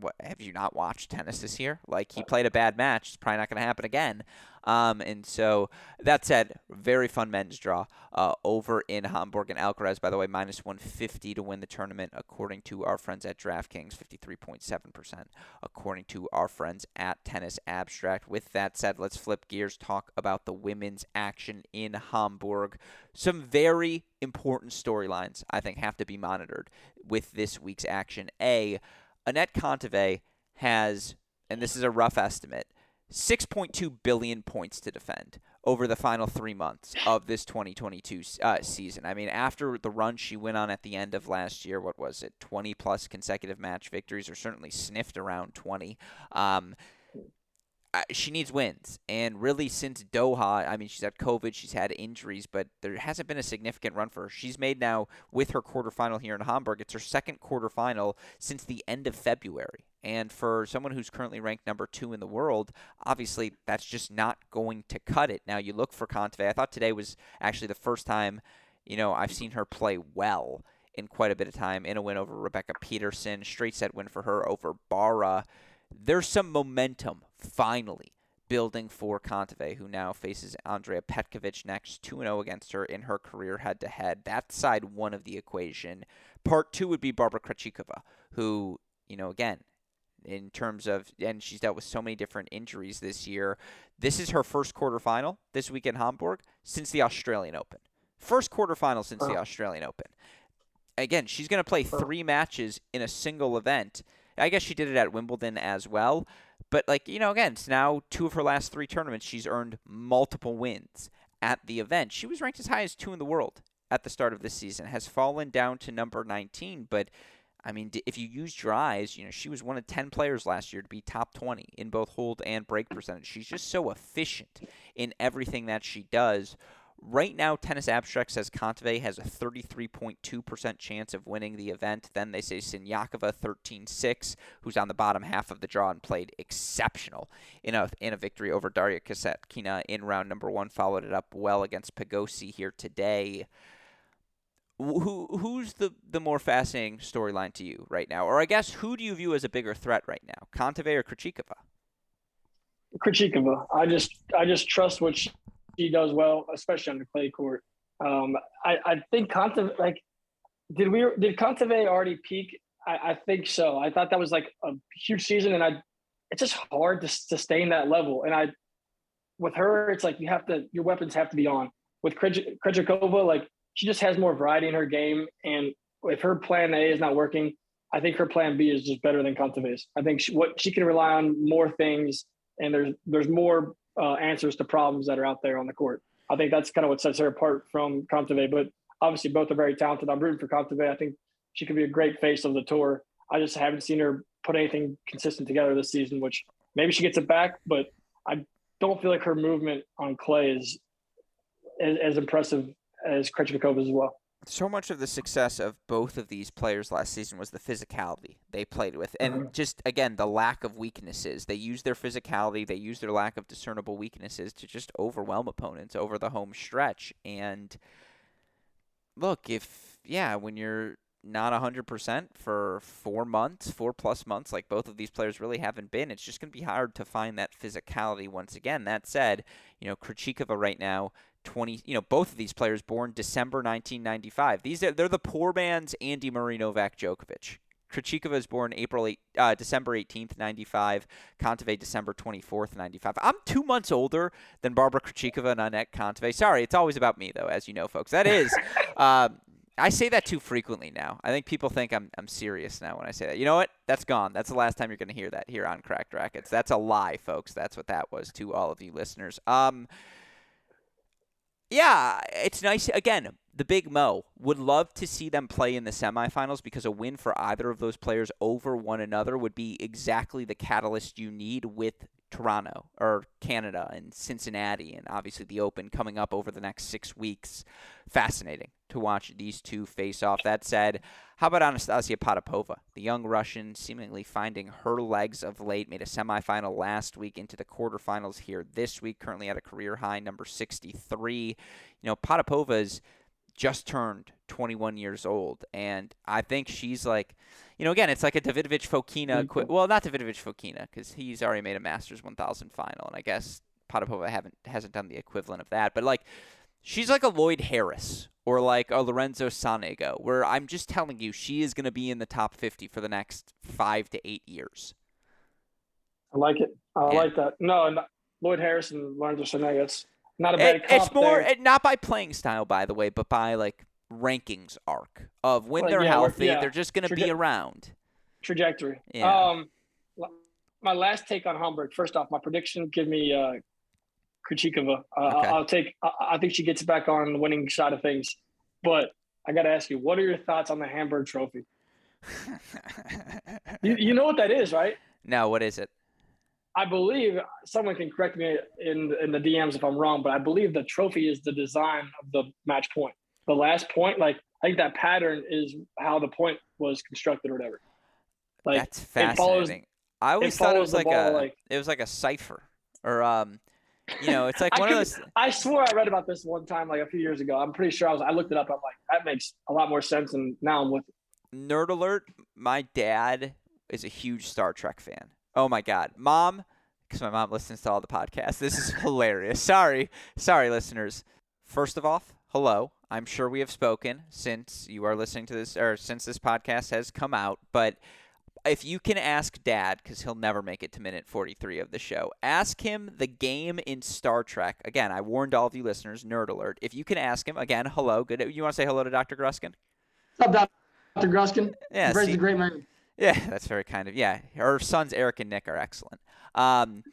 what have you not watched tennis this year? Like he played a bad match. It's probably not going to happen again. Um, and so that said, very fun men's draw uh, over in Hamburg and Alcaraz. By the way, minus 150 to win the tournament, according to our friends at DraftKings, 53.7%, according to our friends at Tennis Abstract. With that said, let's flip gears, talk about the women's action in Hamburg. Some very important storylines I think have to be monitored with this week's action. A, Anett Kontaveit has, and this is a rough estimate, 6.2 billion points to defend over the final three months of this 2022 uh, season. I mean, after the run she went on at the end of last year, what was it, 20 plus consecutive match victories, or certainly sniffed around 20. Um, she needs wins. And really, since Doha, I mean, she's had COVID, she's had injuries, but there hasn't been a significant run for her. She's made now, with her quarterfinal here in Hamburg, it's her second quarterfinal since the end of February. And for someone who's currently ranked number two in the world, obviously that's just not going to cut it. Now, you look for Kontaveit. I thought today was actually the first time, you know, I've seen her play well in quite a bit of time in a win over Rebecca Peterson, straight set win for her over Barra there's some momentum finally building for Kontaveit, who now faces Andrea Petkovic next, 2 0 against her in her career head to head. That's side one of the equation. Part two would be Barbara Krejcikova, who, you know, again, in terms of, and she's dealt with so many different injuries this year. This is her first quarterfinal this week in Hamburg since the Australian Open. First quarterfinal since the uh-huh. Australian Open. Again, she's going to play uh-huh. three matches in a single event I guess she did it at Wimbledon as well. But like you know, again, it's now two of her last three tournaments. She's earned multiple wins at the event. She was ranked as high as two in the world at the start of this season. Has fallen down to number 19, but. I mean, if you use your eyes, you know, she was one of 10 players last year to be top 20 in both hold and break percentage. She's just so efficient in everything that she does. Right now, Tennis Abstract says Kontaveit has a 33.2% chance of winning the event. Then they say Siniakova 13-6, who's on the bottom half of the draw and played exceptional in a in a victory over Daria Kasatkina in round number one. Followed it up well against Pagosi here today. Who who's the the more fascinating storyline to you right now, or I guess who do you view as a bigger threat right now, Kontaveit or Krejcikova? Krejcikova. I just I just trust what she she does well, especially on the clay court. Um, I, I think Kontaveit, like, did we did Kontaveit already peak? I, I think so. I thought that was like a huge season, and I it's just hard to sustain that level. And I, with her, it's like you have to your weapons have to be on. With Krejcikova, like she just has more variety in her game, and if her plan A is not working, I think her plan B is just better than Kontaveit's. I think she, what she can rely on more things, and there's there's more uh, answers to problems that are out there on the court. I think that's kind of what sets her apart from Kontaveit. But obviously, both are very talented. I'm rooting for Kontaveit. I think she could be a great face of the tour. I just haven't seen her put anything consistent together this season, which maybe she gets it back, but I don't feel like her movement on clay is as, as impressive as Krejcikova as well so much of the success of both of these players last season was the physicality they played with. And mm-hmm. just again the lack of weaknesses. They used their physicality they used their lack of discernible weaknesses to just overwhelm opponents over the home stretch. And look if yeah when you're not 100% for 4 months 4 plus months like both of these players really haven't been it's just going to be hard to find that physicality once again. That said you know Krejcikova right now 20 you know both of these players born December 1995 these are they're the poor man's Andy Murray Novak Djokovic Krejcikova is born April 8, uh, December 18th, 95. Kontaveit, December 24th, 95. I'm two months older than Barbara Krejcikova and Anett Kontaveit. Sorry, it's always about me, though, as you know, folks. That is, um, I say that too frequently now. I think people think I'm, I'm serious now when I say that. You know what? That's gone. That's the last time you're going to hear that here on Cracked Racquets. That's a lie, folks. That's what that was to all of you listeners. Um, yeah, it's nice. Again, the Big Mo would love to see them play in the semifinals because a win for either of those players over one another would be exactly the catalyst you need with Toronto or Canada and Cincinnati and obviously the Open coming up over the next six weeks. Fascinating to watch these two face off. That said, how about Anastasia Potapova, the young Russian, seemingly finding her legs of late, made a semifinal last week into the quarterfinals here this week, currently at a career high number 63. You know, Potapova's just turned 21 years old, and I think she's like, you know, again, it's like a Davidovich Fokina. Mm-hmm. Equi- well, not Davidovich Fokina because he's already made a Masters 1000 final, and I guess Potapova haven't hasn't done the equivalent of that. But like, she's like a Lloyd Harris or like a Lorenzo Sonego, where I'm just telling you, she is going to be in the top 50 for the next five to eight years. I like it. I like that. No, Lloyd Harris and Lorenzo Sonego. It's not a It- bad comp it's more it, not by playing style, by the way, but by like rankings arc of when Well, they're yeah, healthy, yeah. they're just going to be around. trajectory. Yeah. Um, my last take on Hamburg. First off, my prediction: give me uh, Krejcikova. Uh, Okay. I'll take. I, I think she gets back on the winning side of things. But I got to ask you, what are your thoughts on the Hamburg Trophy? You, you know what that is, right? no, what is it? I believe someone can correct me in in the DMs if I'm wrong, but I believe the trophy is the design of the match point. The last point, like I think that pattern is how the point was constructed or whatever. Like That's it follows- fascinating. I always thought it was like ball, a like- it was like a cipher or um, you know, it's like one of those. I swore I read about this one time, like a few years ago. I'm pretty sure I was. I looked it up. I'm like, that makes a lot more sense, and now I'm with. It. Nerd alert! My dad is a huge Star Trek fan. Oh my god, mom, because my mom listens to all the podcasts. This is hilarious. Sorry, sorry, listeners. First of all, hello. I'm sure we have spoken since you are listening to this, or since this podcast has come out. But if you can ask Dad, because he'll never make it to minute 43 of the show, ask him the game in Star Trek. Again, I warned all of you listeners. Nerd alert! If you can ask him again, hello. Good. You want to say hello to Dr. Gruskin? What's up, Dr. Gruskin? Yeah. Praise see- the great man. Yeah, that's very kind of. Yeah, her sons Eric and Nick are excellent. Um,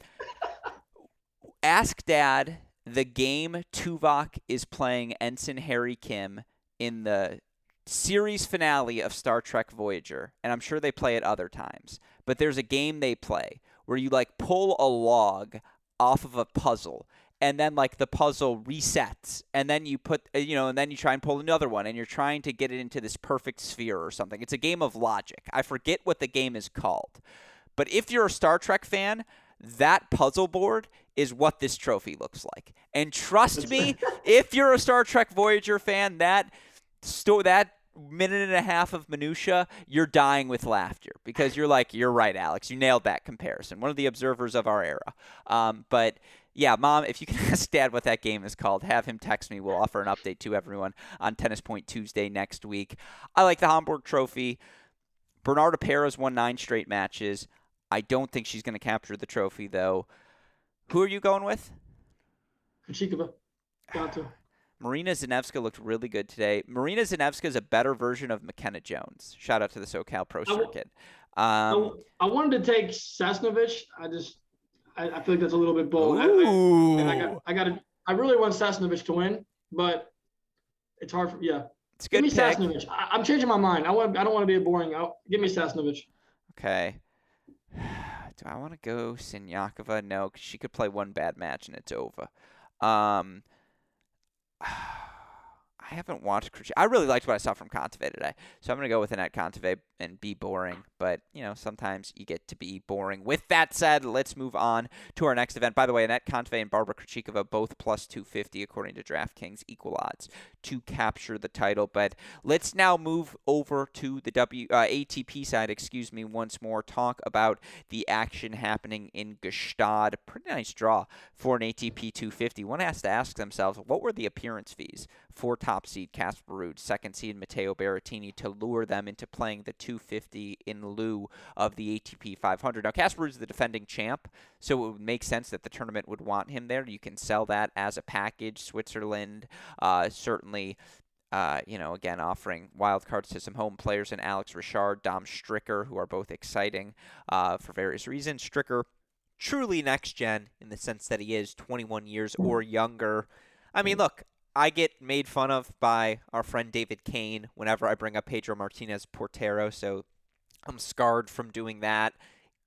ask Dad the game Tuvok is playing Ensign Harry Kim in the series finale of Star Trek Voyager, and I'm sure they play it other times. But there's a game they play where you like pull a log off of a puzzle and then like the puzzle resets and then you put uh, you know and then you try and pull another one and you're trying to get it into this perfect sphere or something. It's a game of logic. I forget what the game is called. But if you're a star trek fan that puzzle board is what this trophy looks like. And trust me if you're a star trek voyager fan that sto- that minute and a half of minutia you're dying with laughter because you're like you're right alex. You nailed that comparison. One of the observers of our era. Um, but yeah, mom, if you can ask dad what that game is called, have him text me. We'll offer an update to everyone on Tennis Point Tuesday next week. I like the Hamburg Trophy. Bernarda Pera's won nine straight matches. I don't think she's going to capture the trophy, though. Who are you going with? Krejcikova. Maryna Zanevska looked really good today. Maryna Zanevska is a better version of McKenna Jones. Shout out to the SoCal Pro Circuit. I, Um, I wanted to take Sasnovich. I just, I, I feel like that's a little bit bold. I, I, I ooh, got, I got to, I really want Sasnovich to win, but it's hard for, yeah. it's a Give me pick. Sasnovich. I, I'm changing my mind. I want, I don't want to be a boring. I'll, give me Sasnovich. Okay. Do I want to go Siniakova? No, 'cause she could play one bad match and it's over. Um, I haven't watched. Krejci- I really liked what I saw from Kontaveit today, so I'm gonna go with Anett Kontaveit and be boring. But you know, sometimes you get to be boring. With that said, let's move on to our next event. By the way, Anett Kontaveit and Barbara Krejcikova both plus 250 according to DraftKings, equal odds to capture the title. But let's now move over to the W uh, ATP side. Excuse me, once more. Talk about the action happening in Gstaad. Pretty nice draw for an ATP 250. One has to ask themselves, what were the appearance fees for top seed Casper Ruud, second seed Matteo Berrettini to lure them into playing the 250 in lieu of the ATP 500? Now, Casper is the defending champ, so it would make sense that the tournament would want him there. You can sell that as a package. Switzerland, uh, certainly. Uh, you know, again, offering wild cards to some home players and Alex Ritschard, Dom Stricker, who are both exciting uh, for various reasons. Stricker, truly next gen in the sense that he is 21 years or younger. I mean, look, I get made fun of by our friend David Kane whenever I bring up Pedro Martinez Portero, so I'm scarred from doing that.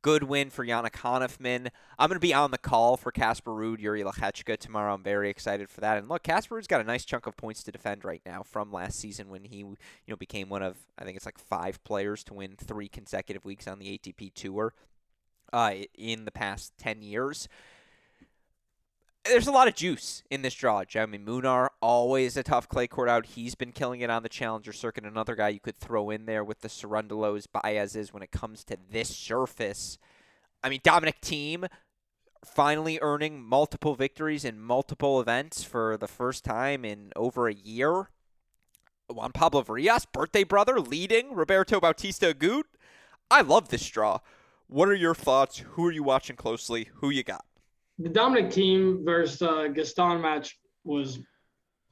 Good win for Yannick Hanfmann. I'm going to be on the call for Casper Ruud, Jiri Lehecka tomorrow. I'm very excited for that. And look, Casper Ruud's got a nice chunk of points to defend right now from last season when he, you know, became one of I think it's like five players to win three consecutive weeks on the ATP Tour uh, in the past 10 years. There's a lot of juice in this draw. Jaume Munar, always a tough clay court out. He's been killing it on the challenger circuit. Another guy you could throw in there with the Cerundolos, Baez's when it comes to this surface. I mean, Dominic Thiem finally earning multiple victories in multiple events for the first time in over a year. Juan Pablo Varillas, birthday brother, leading Roberto Bautista Agut. I love this draw. What are your thoughts? Who are you watching closely? Who you got? The Dominic Thiem versus uh, Gaston match was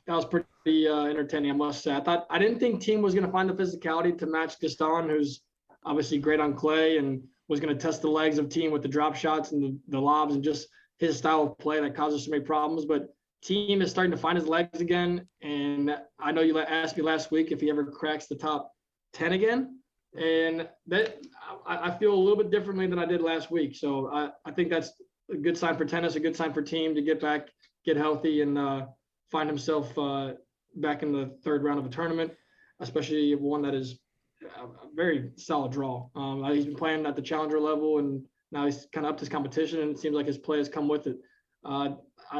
that was pretty uh, entertaining, I must say. I thought I didn't think Thiem was going to find the physicality to match Gaston, who's obviously great on clay and was going to test the legs of Thiem with the drop shots and the, the lobs and just his style of play that causes so many problems. But Thiem is starting to find his legs again, and I know you asked me last week if he ever cracks the top ten again and that I, I, feel a little bit differently than I did last week. So I, I think that's a good sign for tennis, a good sign for Thiem to get back, get healthy, and uh, find himself uh, back in the third round of a tournament, especially one that is a very solid draw. Um, he's been playing at the challenger level, and now he's kind of upped his competition, and it seems like his play has come with it. Uh,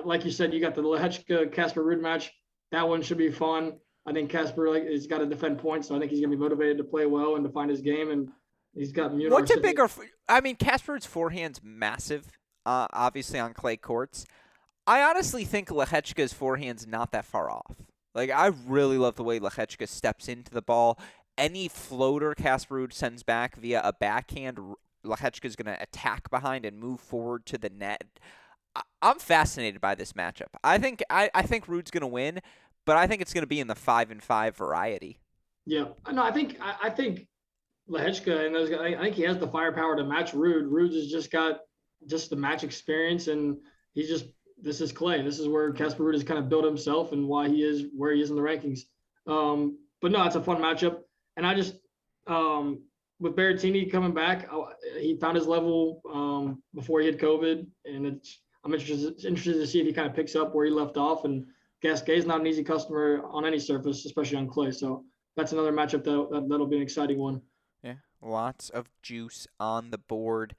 like you said, you got the Lehecka Casper Ruud match. That one should be fun. I think Casper like he's got to defend points, so I think he's gonna be motivated to play well and to find his game. And he's got What's a bigger? I mean, Casper's forehand's massive, uh, obviously on clay courts. I honestly think Lehecka's forehand's not that far off. Like I really love the way Lehecka steps into the ball. Any floater Casper sends back via a backhand, Lehecka's going to attack behind and move forward to the net. I- I'm fascinated by this matchup. I think I, I think Ruud's going to win but I think it's going to be in the five and five variety. Yeah, no, I think I, I think Lehecka and those guys. I think he has the firepower to match. Ruud has just got just the match experience, and he's just this is clay. This is where Casper Ruud has kind of built himself and why he is where he is in the rankings. Um, but no, it's a fun matchup, and I just um, with Berrettini coming back, he found his level um, before he had COVID, and it's I'm interested interested to see if he kind of picks up where he left off and Gasquet is not an easy customer on any surface, especially on clay. So that's another matchup that, that that'll be an exciting one. Yeah, lots of juice on the board.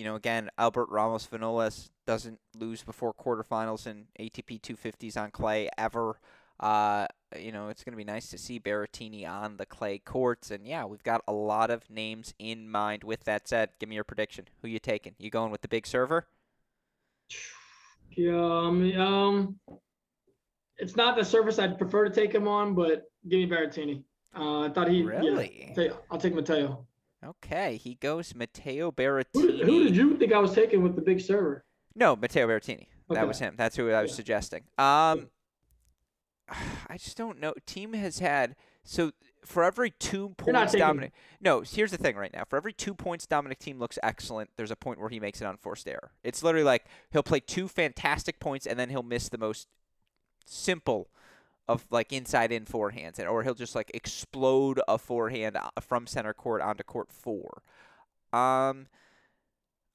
You know, again, Albert Ramos Vinolas doesn't lose before quarterfinals in ATP 250s on clay ever. Uh, you know, it's going to be nice to see Berrettini on the clay courts. And yeah, we've got a lot of names in mind. With that said, give me your prediction. Who you taking? You going with the big server? Yeah, um, um it's not the surface I'd prefer to take him on, but give me Berrettini. Uh, I thought he really. Yeah, I'll take Matteo. Okay, he goes Matteo Berrettini. Who, who, did you think I was taking with the big server? No, Matteo Berrettini. Okay. That was him. That's who I was yeah. suggesting. Um, I just don't know. Thiem has had so for every two points Dominic. No, here's the thing right now. For every two points Dominic Thiem looks excellent, there's a point where he makes an unforced error. It's literally like he'll play two fantastic points and then he'll miss the most simple of like inside in forehands, and or he'll just like explode a forehand uh, from center court onto court four. Um,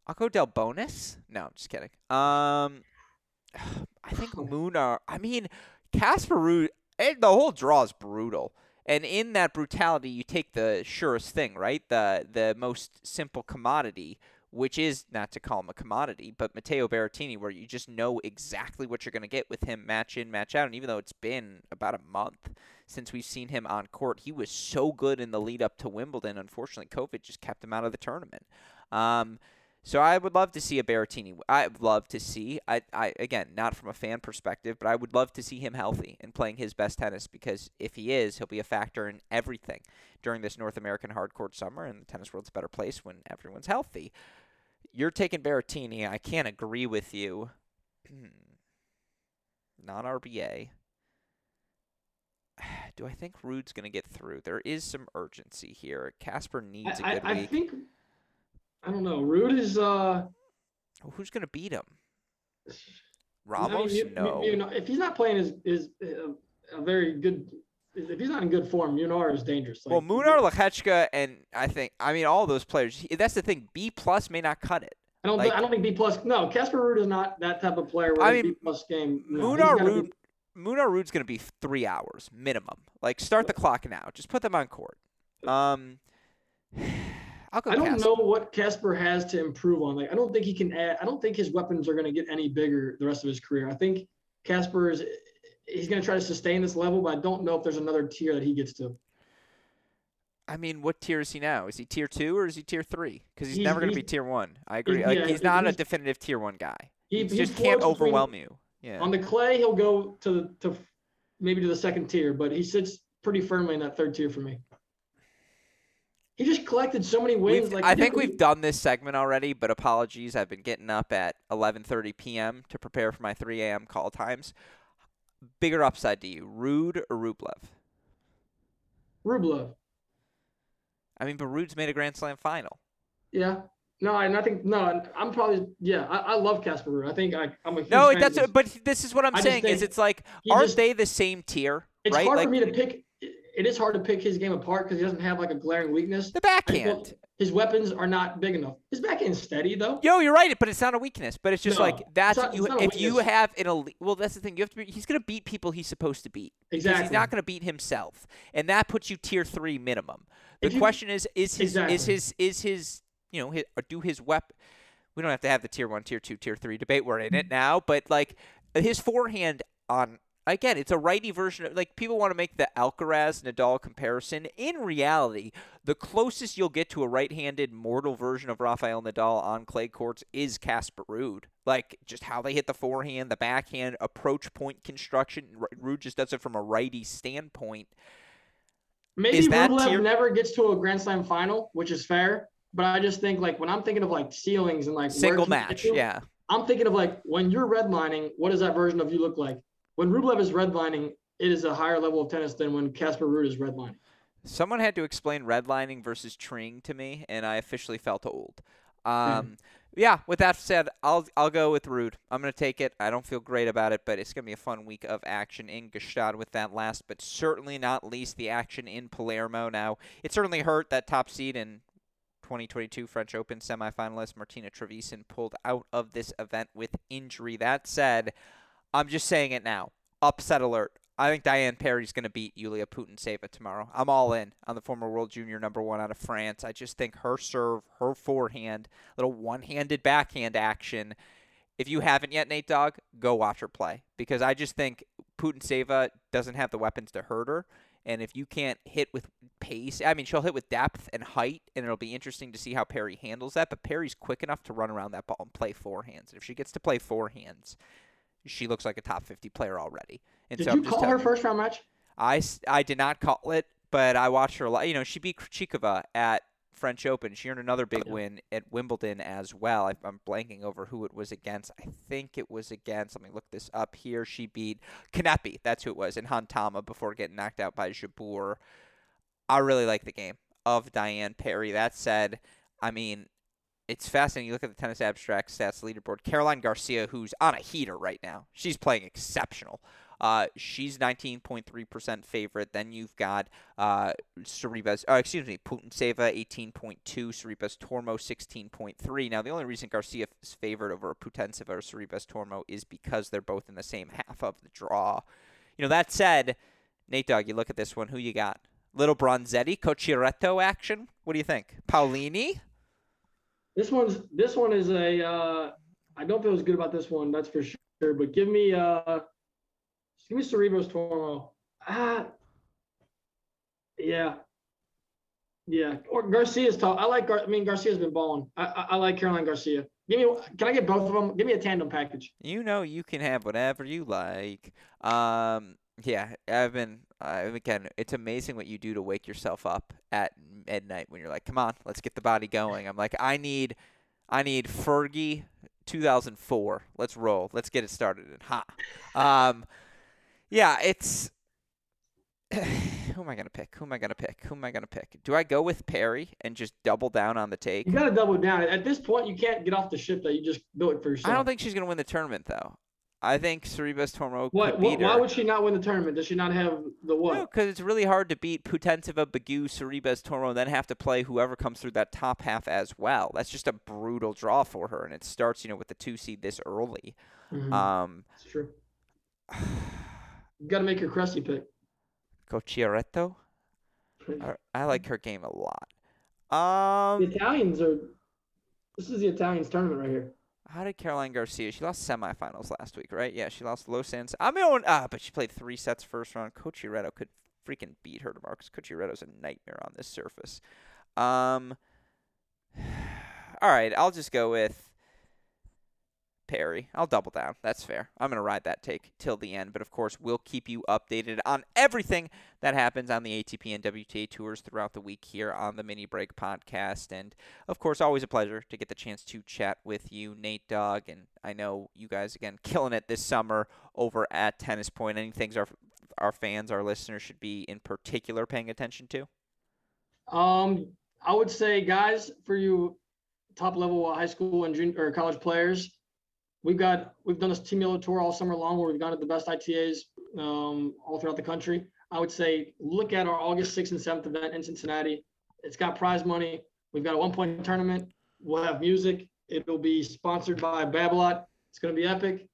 I'll go Delbonis. No, I'm just kidding. Um, I think Munar. I mean, Casper Ruud. Eh, the whole draw is brutal, and in that brutality, you take the surest thing, right? The the most simple commodity which is not to call him a commodity, but Matteo Berrettini, where you just know exactly what you're going to get with him match in, match out. And even though it's been about a month since we've seen him on court, he was so good in the lead up to Wimbledon. Unfortunately, COVID just kept him out of the tournament. Um, so I would love to see a Berrettini. I'd love to see. I, I again, not from a fan perspective, but I would love to see him healthy and playing his best tennis because if he is, he'll be a factor in everything during this North American hardcourt summer, and the tennis world's a better place when everyone's healthy. You're taking Berrettini. I can't agree with you. Not RBA. Do I think Ruud's going to get through? There is some urgency here. Casper needs I, a good I, week. I think. I don't know. Rude is. uh Who's going to beat him? Ramos? I mean, you, no. You, you know, if he's not playing his, his uh, a very good if he's not in good form, Munar is dangerous. Like, well, Munar, Lehecka, and I think I mean all those players. That's the thing. B plus may not cut it. I don't. Like, I don't think B plus. No, Casper Ruud is not that type of player. I mean, B plus game. No, Munar Ruud. Be, Munar Ruud's going to be three hours minimum. Like start the clock now. Just put them on court. Um, I'll go I don't Casper. know what Casper has to improve on. Like, I don't think he can add. I don't think his weapons are going to get any bigger the rest of his career. I think Casper is. He's going to try to sustain this level, but I don't know if there's another tier that he gets to. I mean, what tier is he now? Is he tier two or is he tier three? Because he's, He's- never going to be tier one. I agree. he's- like, yeah, he's not a definitive tier one guy. He, He, just can't floats between- overwhelm you. Yeah. On the clay, he'll go to to maybe to the second tier, but he sits pretty firmly in that third tier for me. He just collected so many wins. We've- like I think we've done this segment already, but apologies. I've been getting up at 11:30 p.m. to prepare for my 3 a.m. call times. Bigger upside to you, Ruud or Rublev? Rublev. I mean, but Ruud's made a Grand Slam final. Yeah. No, I, and I think no. I'm probably yeah. I, I love Casper Ruud. I think I, I'm a huge No, that's of but this is what I'm I saying. Is it's like aren't just- they the same tier? It's right? hard like for me to pick. It is hard to pick his game apart because he doesn't have like a glaring weakness. the I think, well, backhand. His weapons are not big enough. His backhand's steady though. Yo, you're right, but it's not a weakness. But it's just No, like that's not- you. If you have an elite, well, that's the thing. You have to. Be, he's gonna beat people he's supposed to beat. Exactly. he's not going to beat himself, and that puts you tier three minimum. The you- question is, is his, is his, is his, you know, his, or do his weapon? We don't have to have the tier one, tier two, tier three debate. We're in it mm. now, but like his forehand on again, it's a righty version of like people want to make the Alcaraz Nadal comparison. In reality, the closest you'll get to a right-handed mortal version of Rafael Nadal on clay courts is Casper Ruud. Like just how they hit the forehand, the backhand, approach point construction. Ruud just does it from a righty standpoint. Maybe Is that Rublev tier- never gets to a Grand Slam final, which is fair. But I just think like when I'm thinking of like ceilings and like Single can you get match, yeah. I'm thinking of like when you're redlining, what does that version of you look like? When Rublev is redlining, it is a higher level of tennis than when Casper Ruud is redlining. Someone had to explain redlining versus treeing to me, and I officially felt old. Um, yeah. With that said, I'll I'll go with Ruud. I'm gonna take it. I don't feel great about it, but it's gonna be a fun week of action in Gstaad with that last, but certainly not least the action in Palermo. Now, it certainly hurt that top seed in 2022 French Open semifinalist Martina Trevisan pulled out of this event with injury. That said, I'm just saying it now. Upset alert. I think Diane Parry's going to beat Yulia Putintseva tomorrow. I'm all in on the former world junior number one out of France. I just think her serve, her forehand, little one-handed backhand action. If you haven't yet, Nate Dog, go watch her play because I just think Putintseva doesn't have the weapons to hurt her. And if you can't hit with pace, I mean, she'll hit with depth and height, and it'll be interesting to see how Perry handles that. But Parry's quick enough to run around that ball and play forehands. And if she gets to play forehands, she looks like a top 50 player already. And Did so you call her first round match? I, I did not call it, but I watched her. a lot. You know, she beat Krejcikova at French Open. She earned another big Yeah. win at Wimbledon as well. I, I'm blanking over who it was against. I think it was against. Let me look this up here. She beat Kanepi. That's who it was in Hantama before getting knocked out by Jabeur. I really like the game of Diane Parry. That said, I mean, it's fascinating. You look at the tennis abstract stats leaderboard. Caroline Garcia, who's on a heater right now, she's playing exceptional. Uh, she's 19.3% favorite. Then you've got uh, uh, excuse me, Putintseva 18.2, Sorribes Tormo 16.3. Now, the only reason Garcia is favored over Putintseva or Sorribes Tormo is because they're both in the same half of the draw. You know, that said, Nate Dogg, you look at this one. Who you got? Little Bronzetti, Cocciaretto action. What do you think? Paolini? This one's this one is a uh I don't feel as good about this one, that's for sure. But give me uh give me Sorribes Tormo. Ah yeah. Yeah. Or Garcia's tough. I like Gar- I mean Garcia's been balling. I, I I like Caroline Garcia. Give me can I get both of them? Give me a tandem package. You know you can have whatever you like. Um, yeah, I've been. Uh, again, it's amazing what you do to wake yourself up at midnight when you're like, "Come on, let's get the body going." I'm like, I need, I need Fergie, 2004. Let's roll. Let's get it started and hot. Um, yeah, it's. Who am I gonna pick? Who am I gonna pick? Who am I gonna pick? Do I go with Parry and just double down on the take? You gotta double down. At this point, you can't get off the ship that you just built for yourself. I don't think she's gonna win the tournament though. I think Sorribes Tormo What, could what beat her. why would she not win the tournament? Does she not have the what? No, because it's really hard to beat Putintseva, Bagu, Sorribes, Toro, and then have to play whoever comes through that top half as well. That's just a brutal draw for her, and it starts, you know, with the two seed this early. Mhm. Um, It's true. You got to make your crusty pick. Cocciaretto, I- I like her game a lot. Um, The Italians are. This is the Italians tournament right here. How did Caroline Garcia? She lost semifinals last week, right? Yeah, she lost Los Angeles. I'm going. Ah, but she played three sets first round. Cocciaretto could freaking beat her tomorrow because Cocciaretto's a nightmare on this surface. Um. All right, I'll just go with Parry. I'll double down. That's fair. I'm going to ride that take till the end. But of course, we'll keep you updated on everything that happens on the ATP and WTA tours throughout the week here on the Mini Break podcast. And of course, always a pleasure to get the chance to chat with you, Nate Dogg. And I know you guys, again, killing it this summer over at Tennis Point. Any things our, our fans, our listeners should be in particular paying attention to? Um, I would say, guys, for you top level high school and junior or college players, we've got we've done this Team Yellow tour all summer long where we've gone to the best ITAs um, all throughout the country. I would say look at our August 6th and 7th event in Cincinnati. It's got prize money. We've got a one point tournament. We'll have music. It'll be sponsored by Babolat. It's going to be epic.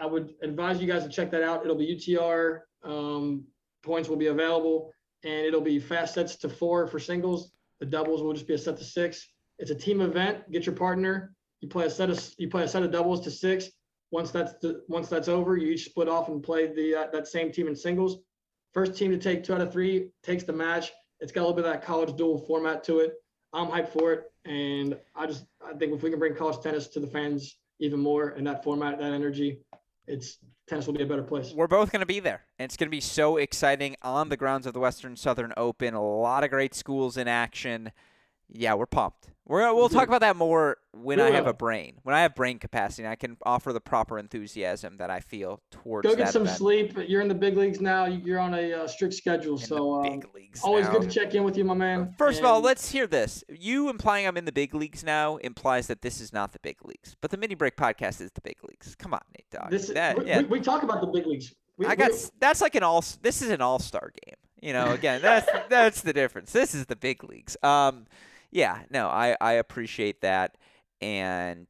I would advise you guys to check that out. It'll be UTR. Um, points will be available, and it'll be fast sets to four for singles. The doubles will just be a set to six. It's a team event. Get your partner. You play a set of you play a set of doubles to six. Once that's the, once that's over, you each split off and play the uh, that same team in singles. First team to take two out of three takes the match. It's got a little bit of that college dual format to it. I'm hyped for it, and I just I think if we can bring college tennis to the fans even more in that format, that energy, it's tennis will be a better place. We're both going to be there. And it's going to be so exciting on the grounds of the Western Southern Open. A lot of great schools in action. Yeah, we're pumped. We're, we'll talk about that more when We I have a brain. When I have brain capacity, and I can offer the proper enthusiasm that I feel towards Go get that some event. sleep. You're in the big leagues now. You're on a uh, strict schedule, in so uh, big leagues always now. good to check in with you, my man. First of all, let's hear this. You implying I'm in the big leagues now implies that this is not the big leagues, but the mini break podcast is the big leagues. Come on, Nate Dogg. This is, That- we, yeah. we, we talk about the big leagues. We, I got that's like an all. This is an all star game. You know, again, that's that's the difference. This is the big leagues. Um, yeah, no, I I appreciate that, and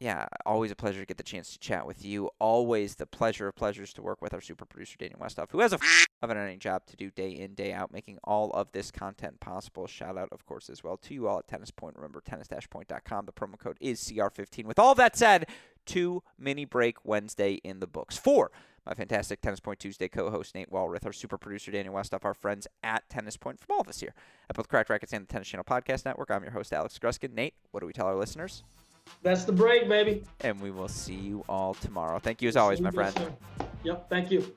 yeah, always a pleasure to get the chance to chat with you. Always the pleasure of pleasures to work with our super producer Daniel Westhoff, who has a of an earning job to do day in day out, making all of this content possible. Shout out, of course, as well to you all at Tennis Point. Remember, tennis-point.com. The promo code is CR15. With all that said, two mini break Wednesday in the books. Four my fantastic Tennis Point Tuesday co-host Nate Walroth, our super producer Daniel Westoff, our friends at Tennis Point, from all of us here at both Cracked Racquets and the Tennis Channel Podcast Network. I'm your host Alex Gruskin. Nate, what do we tell our listeners? That's the break, baby. And we will see you all tomorrow. Thank you as always, my friend. Yep. Thank you.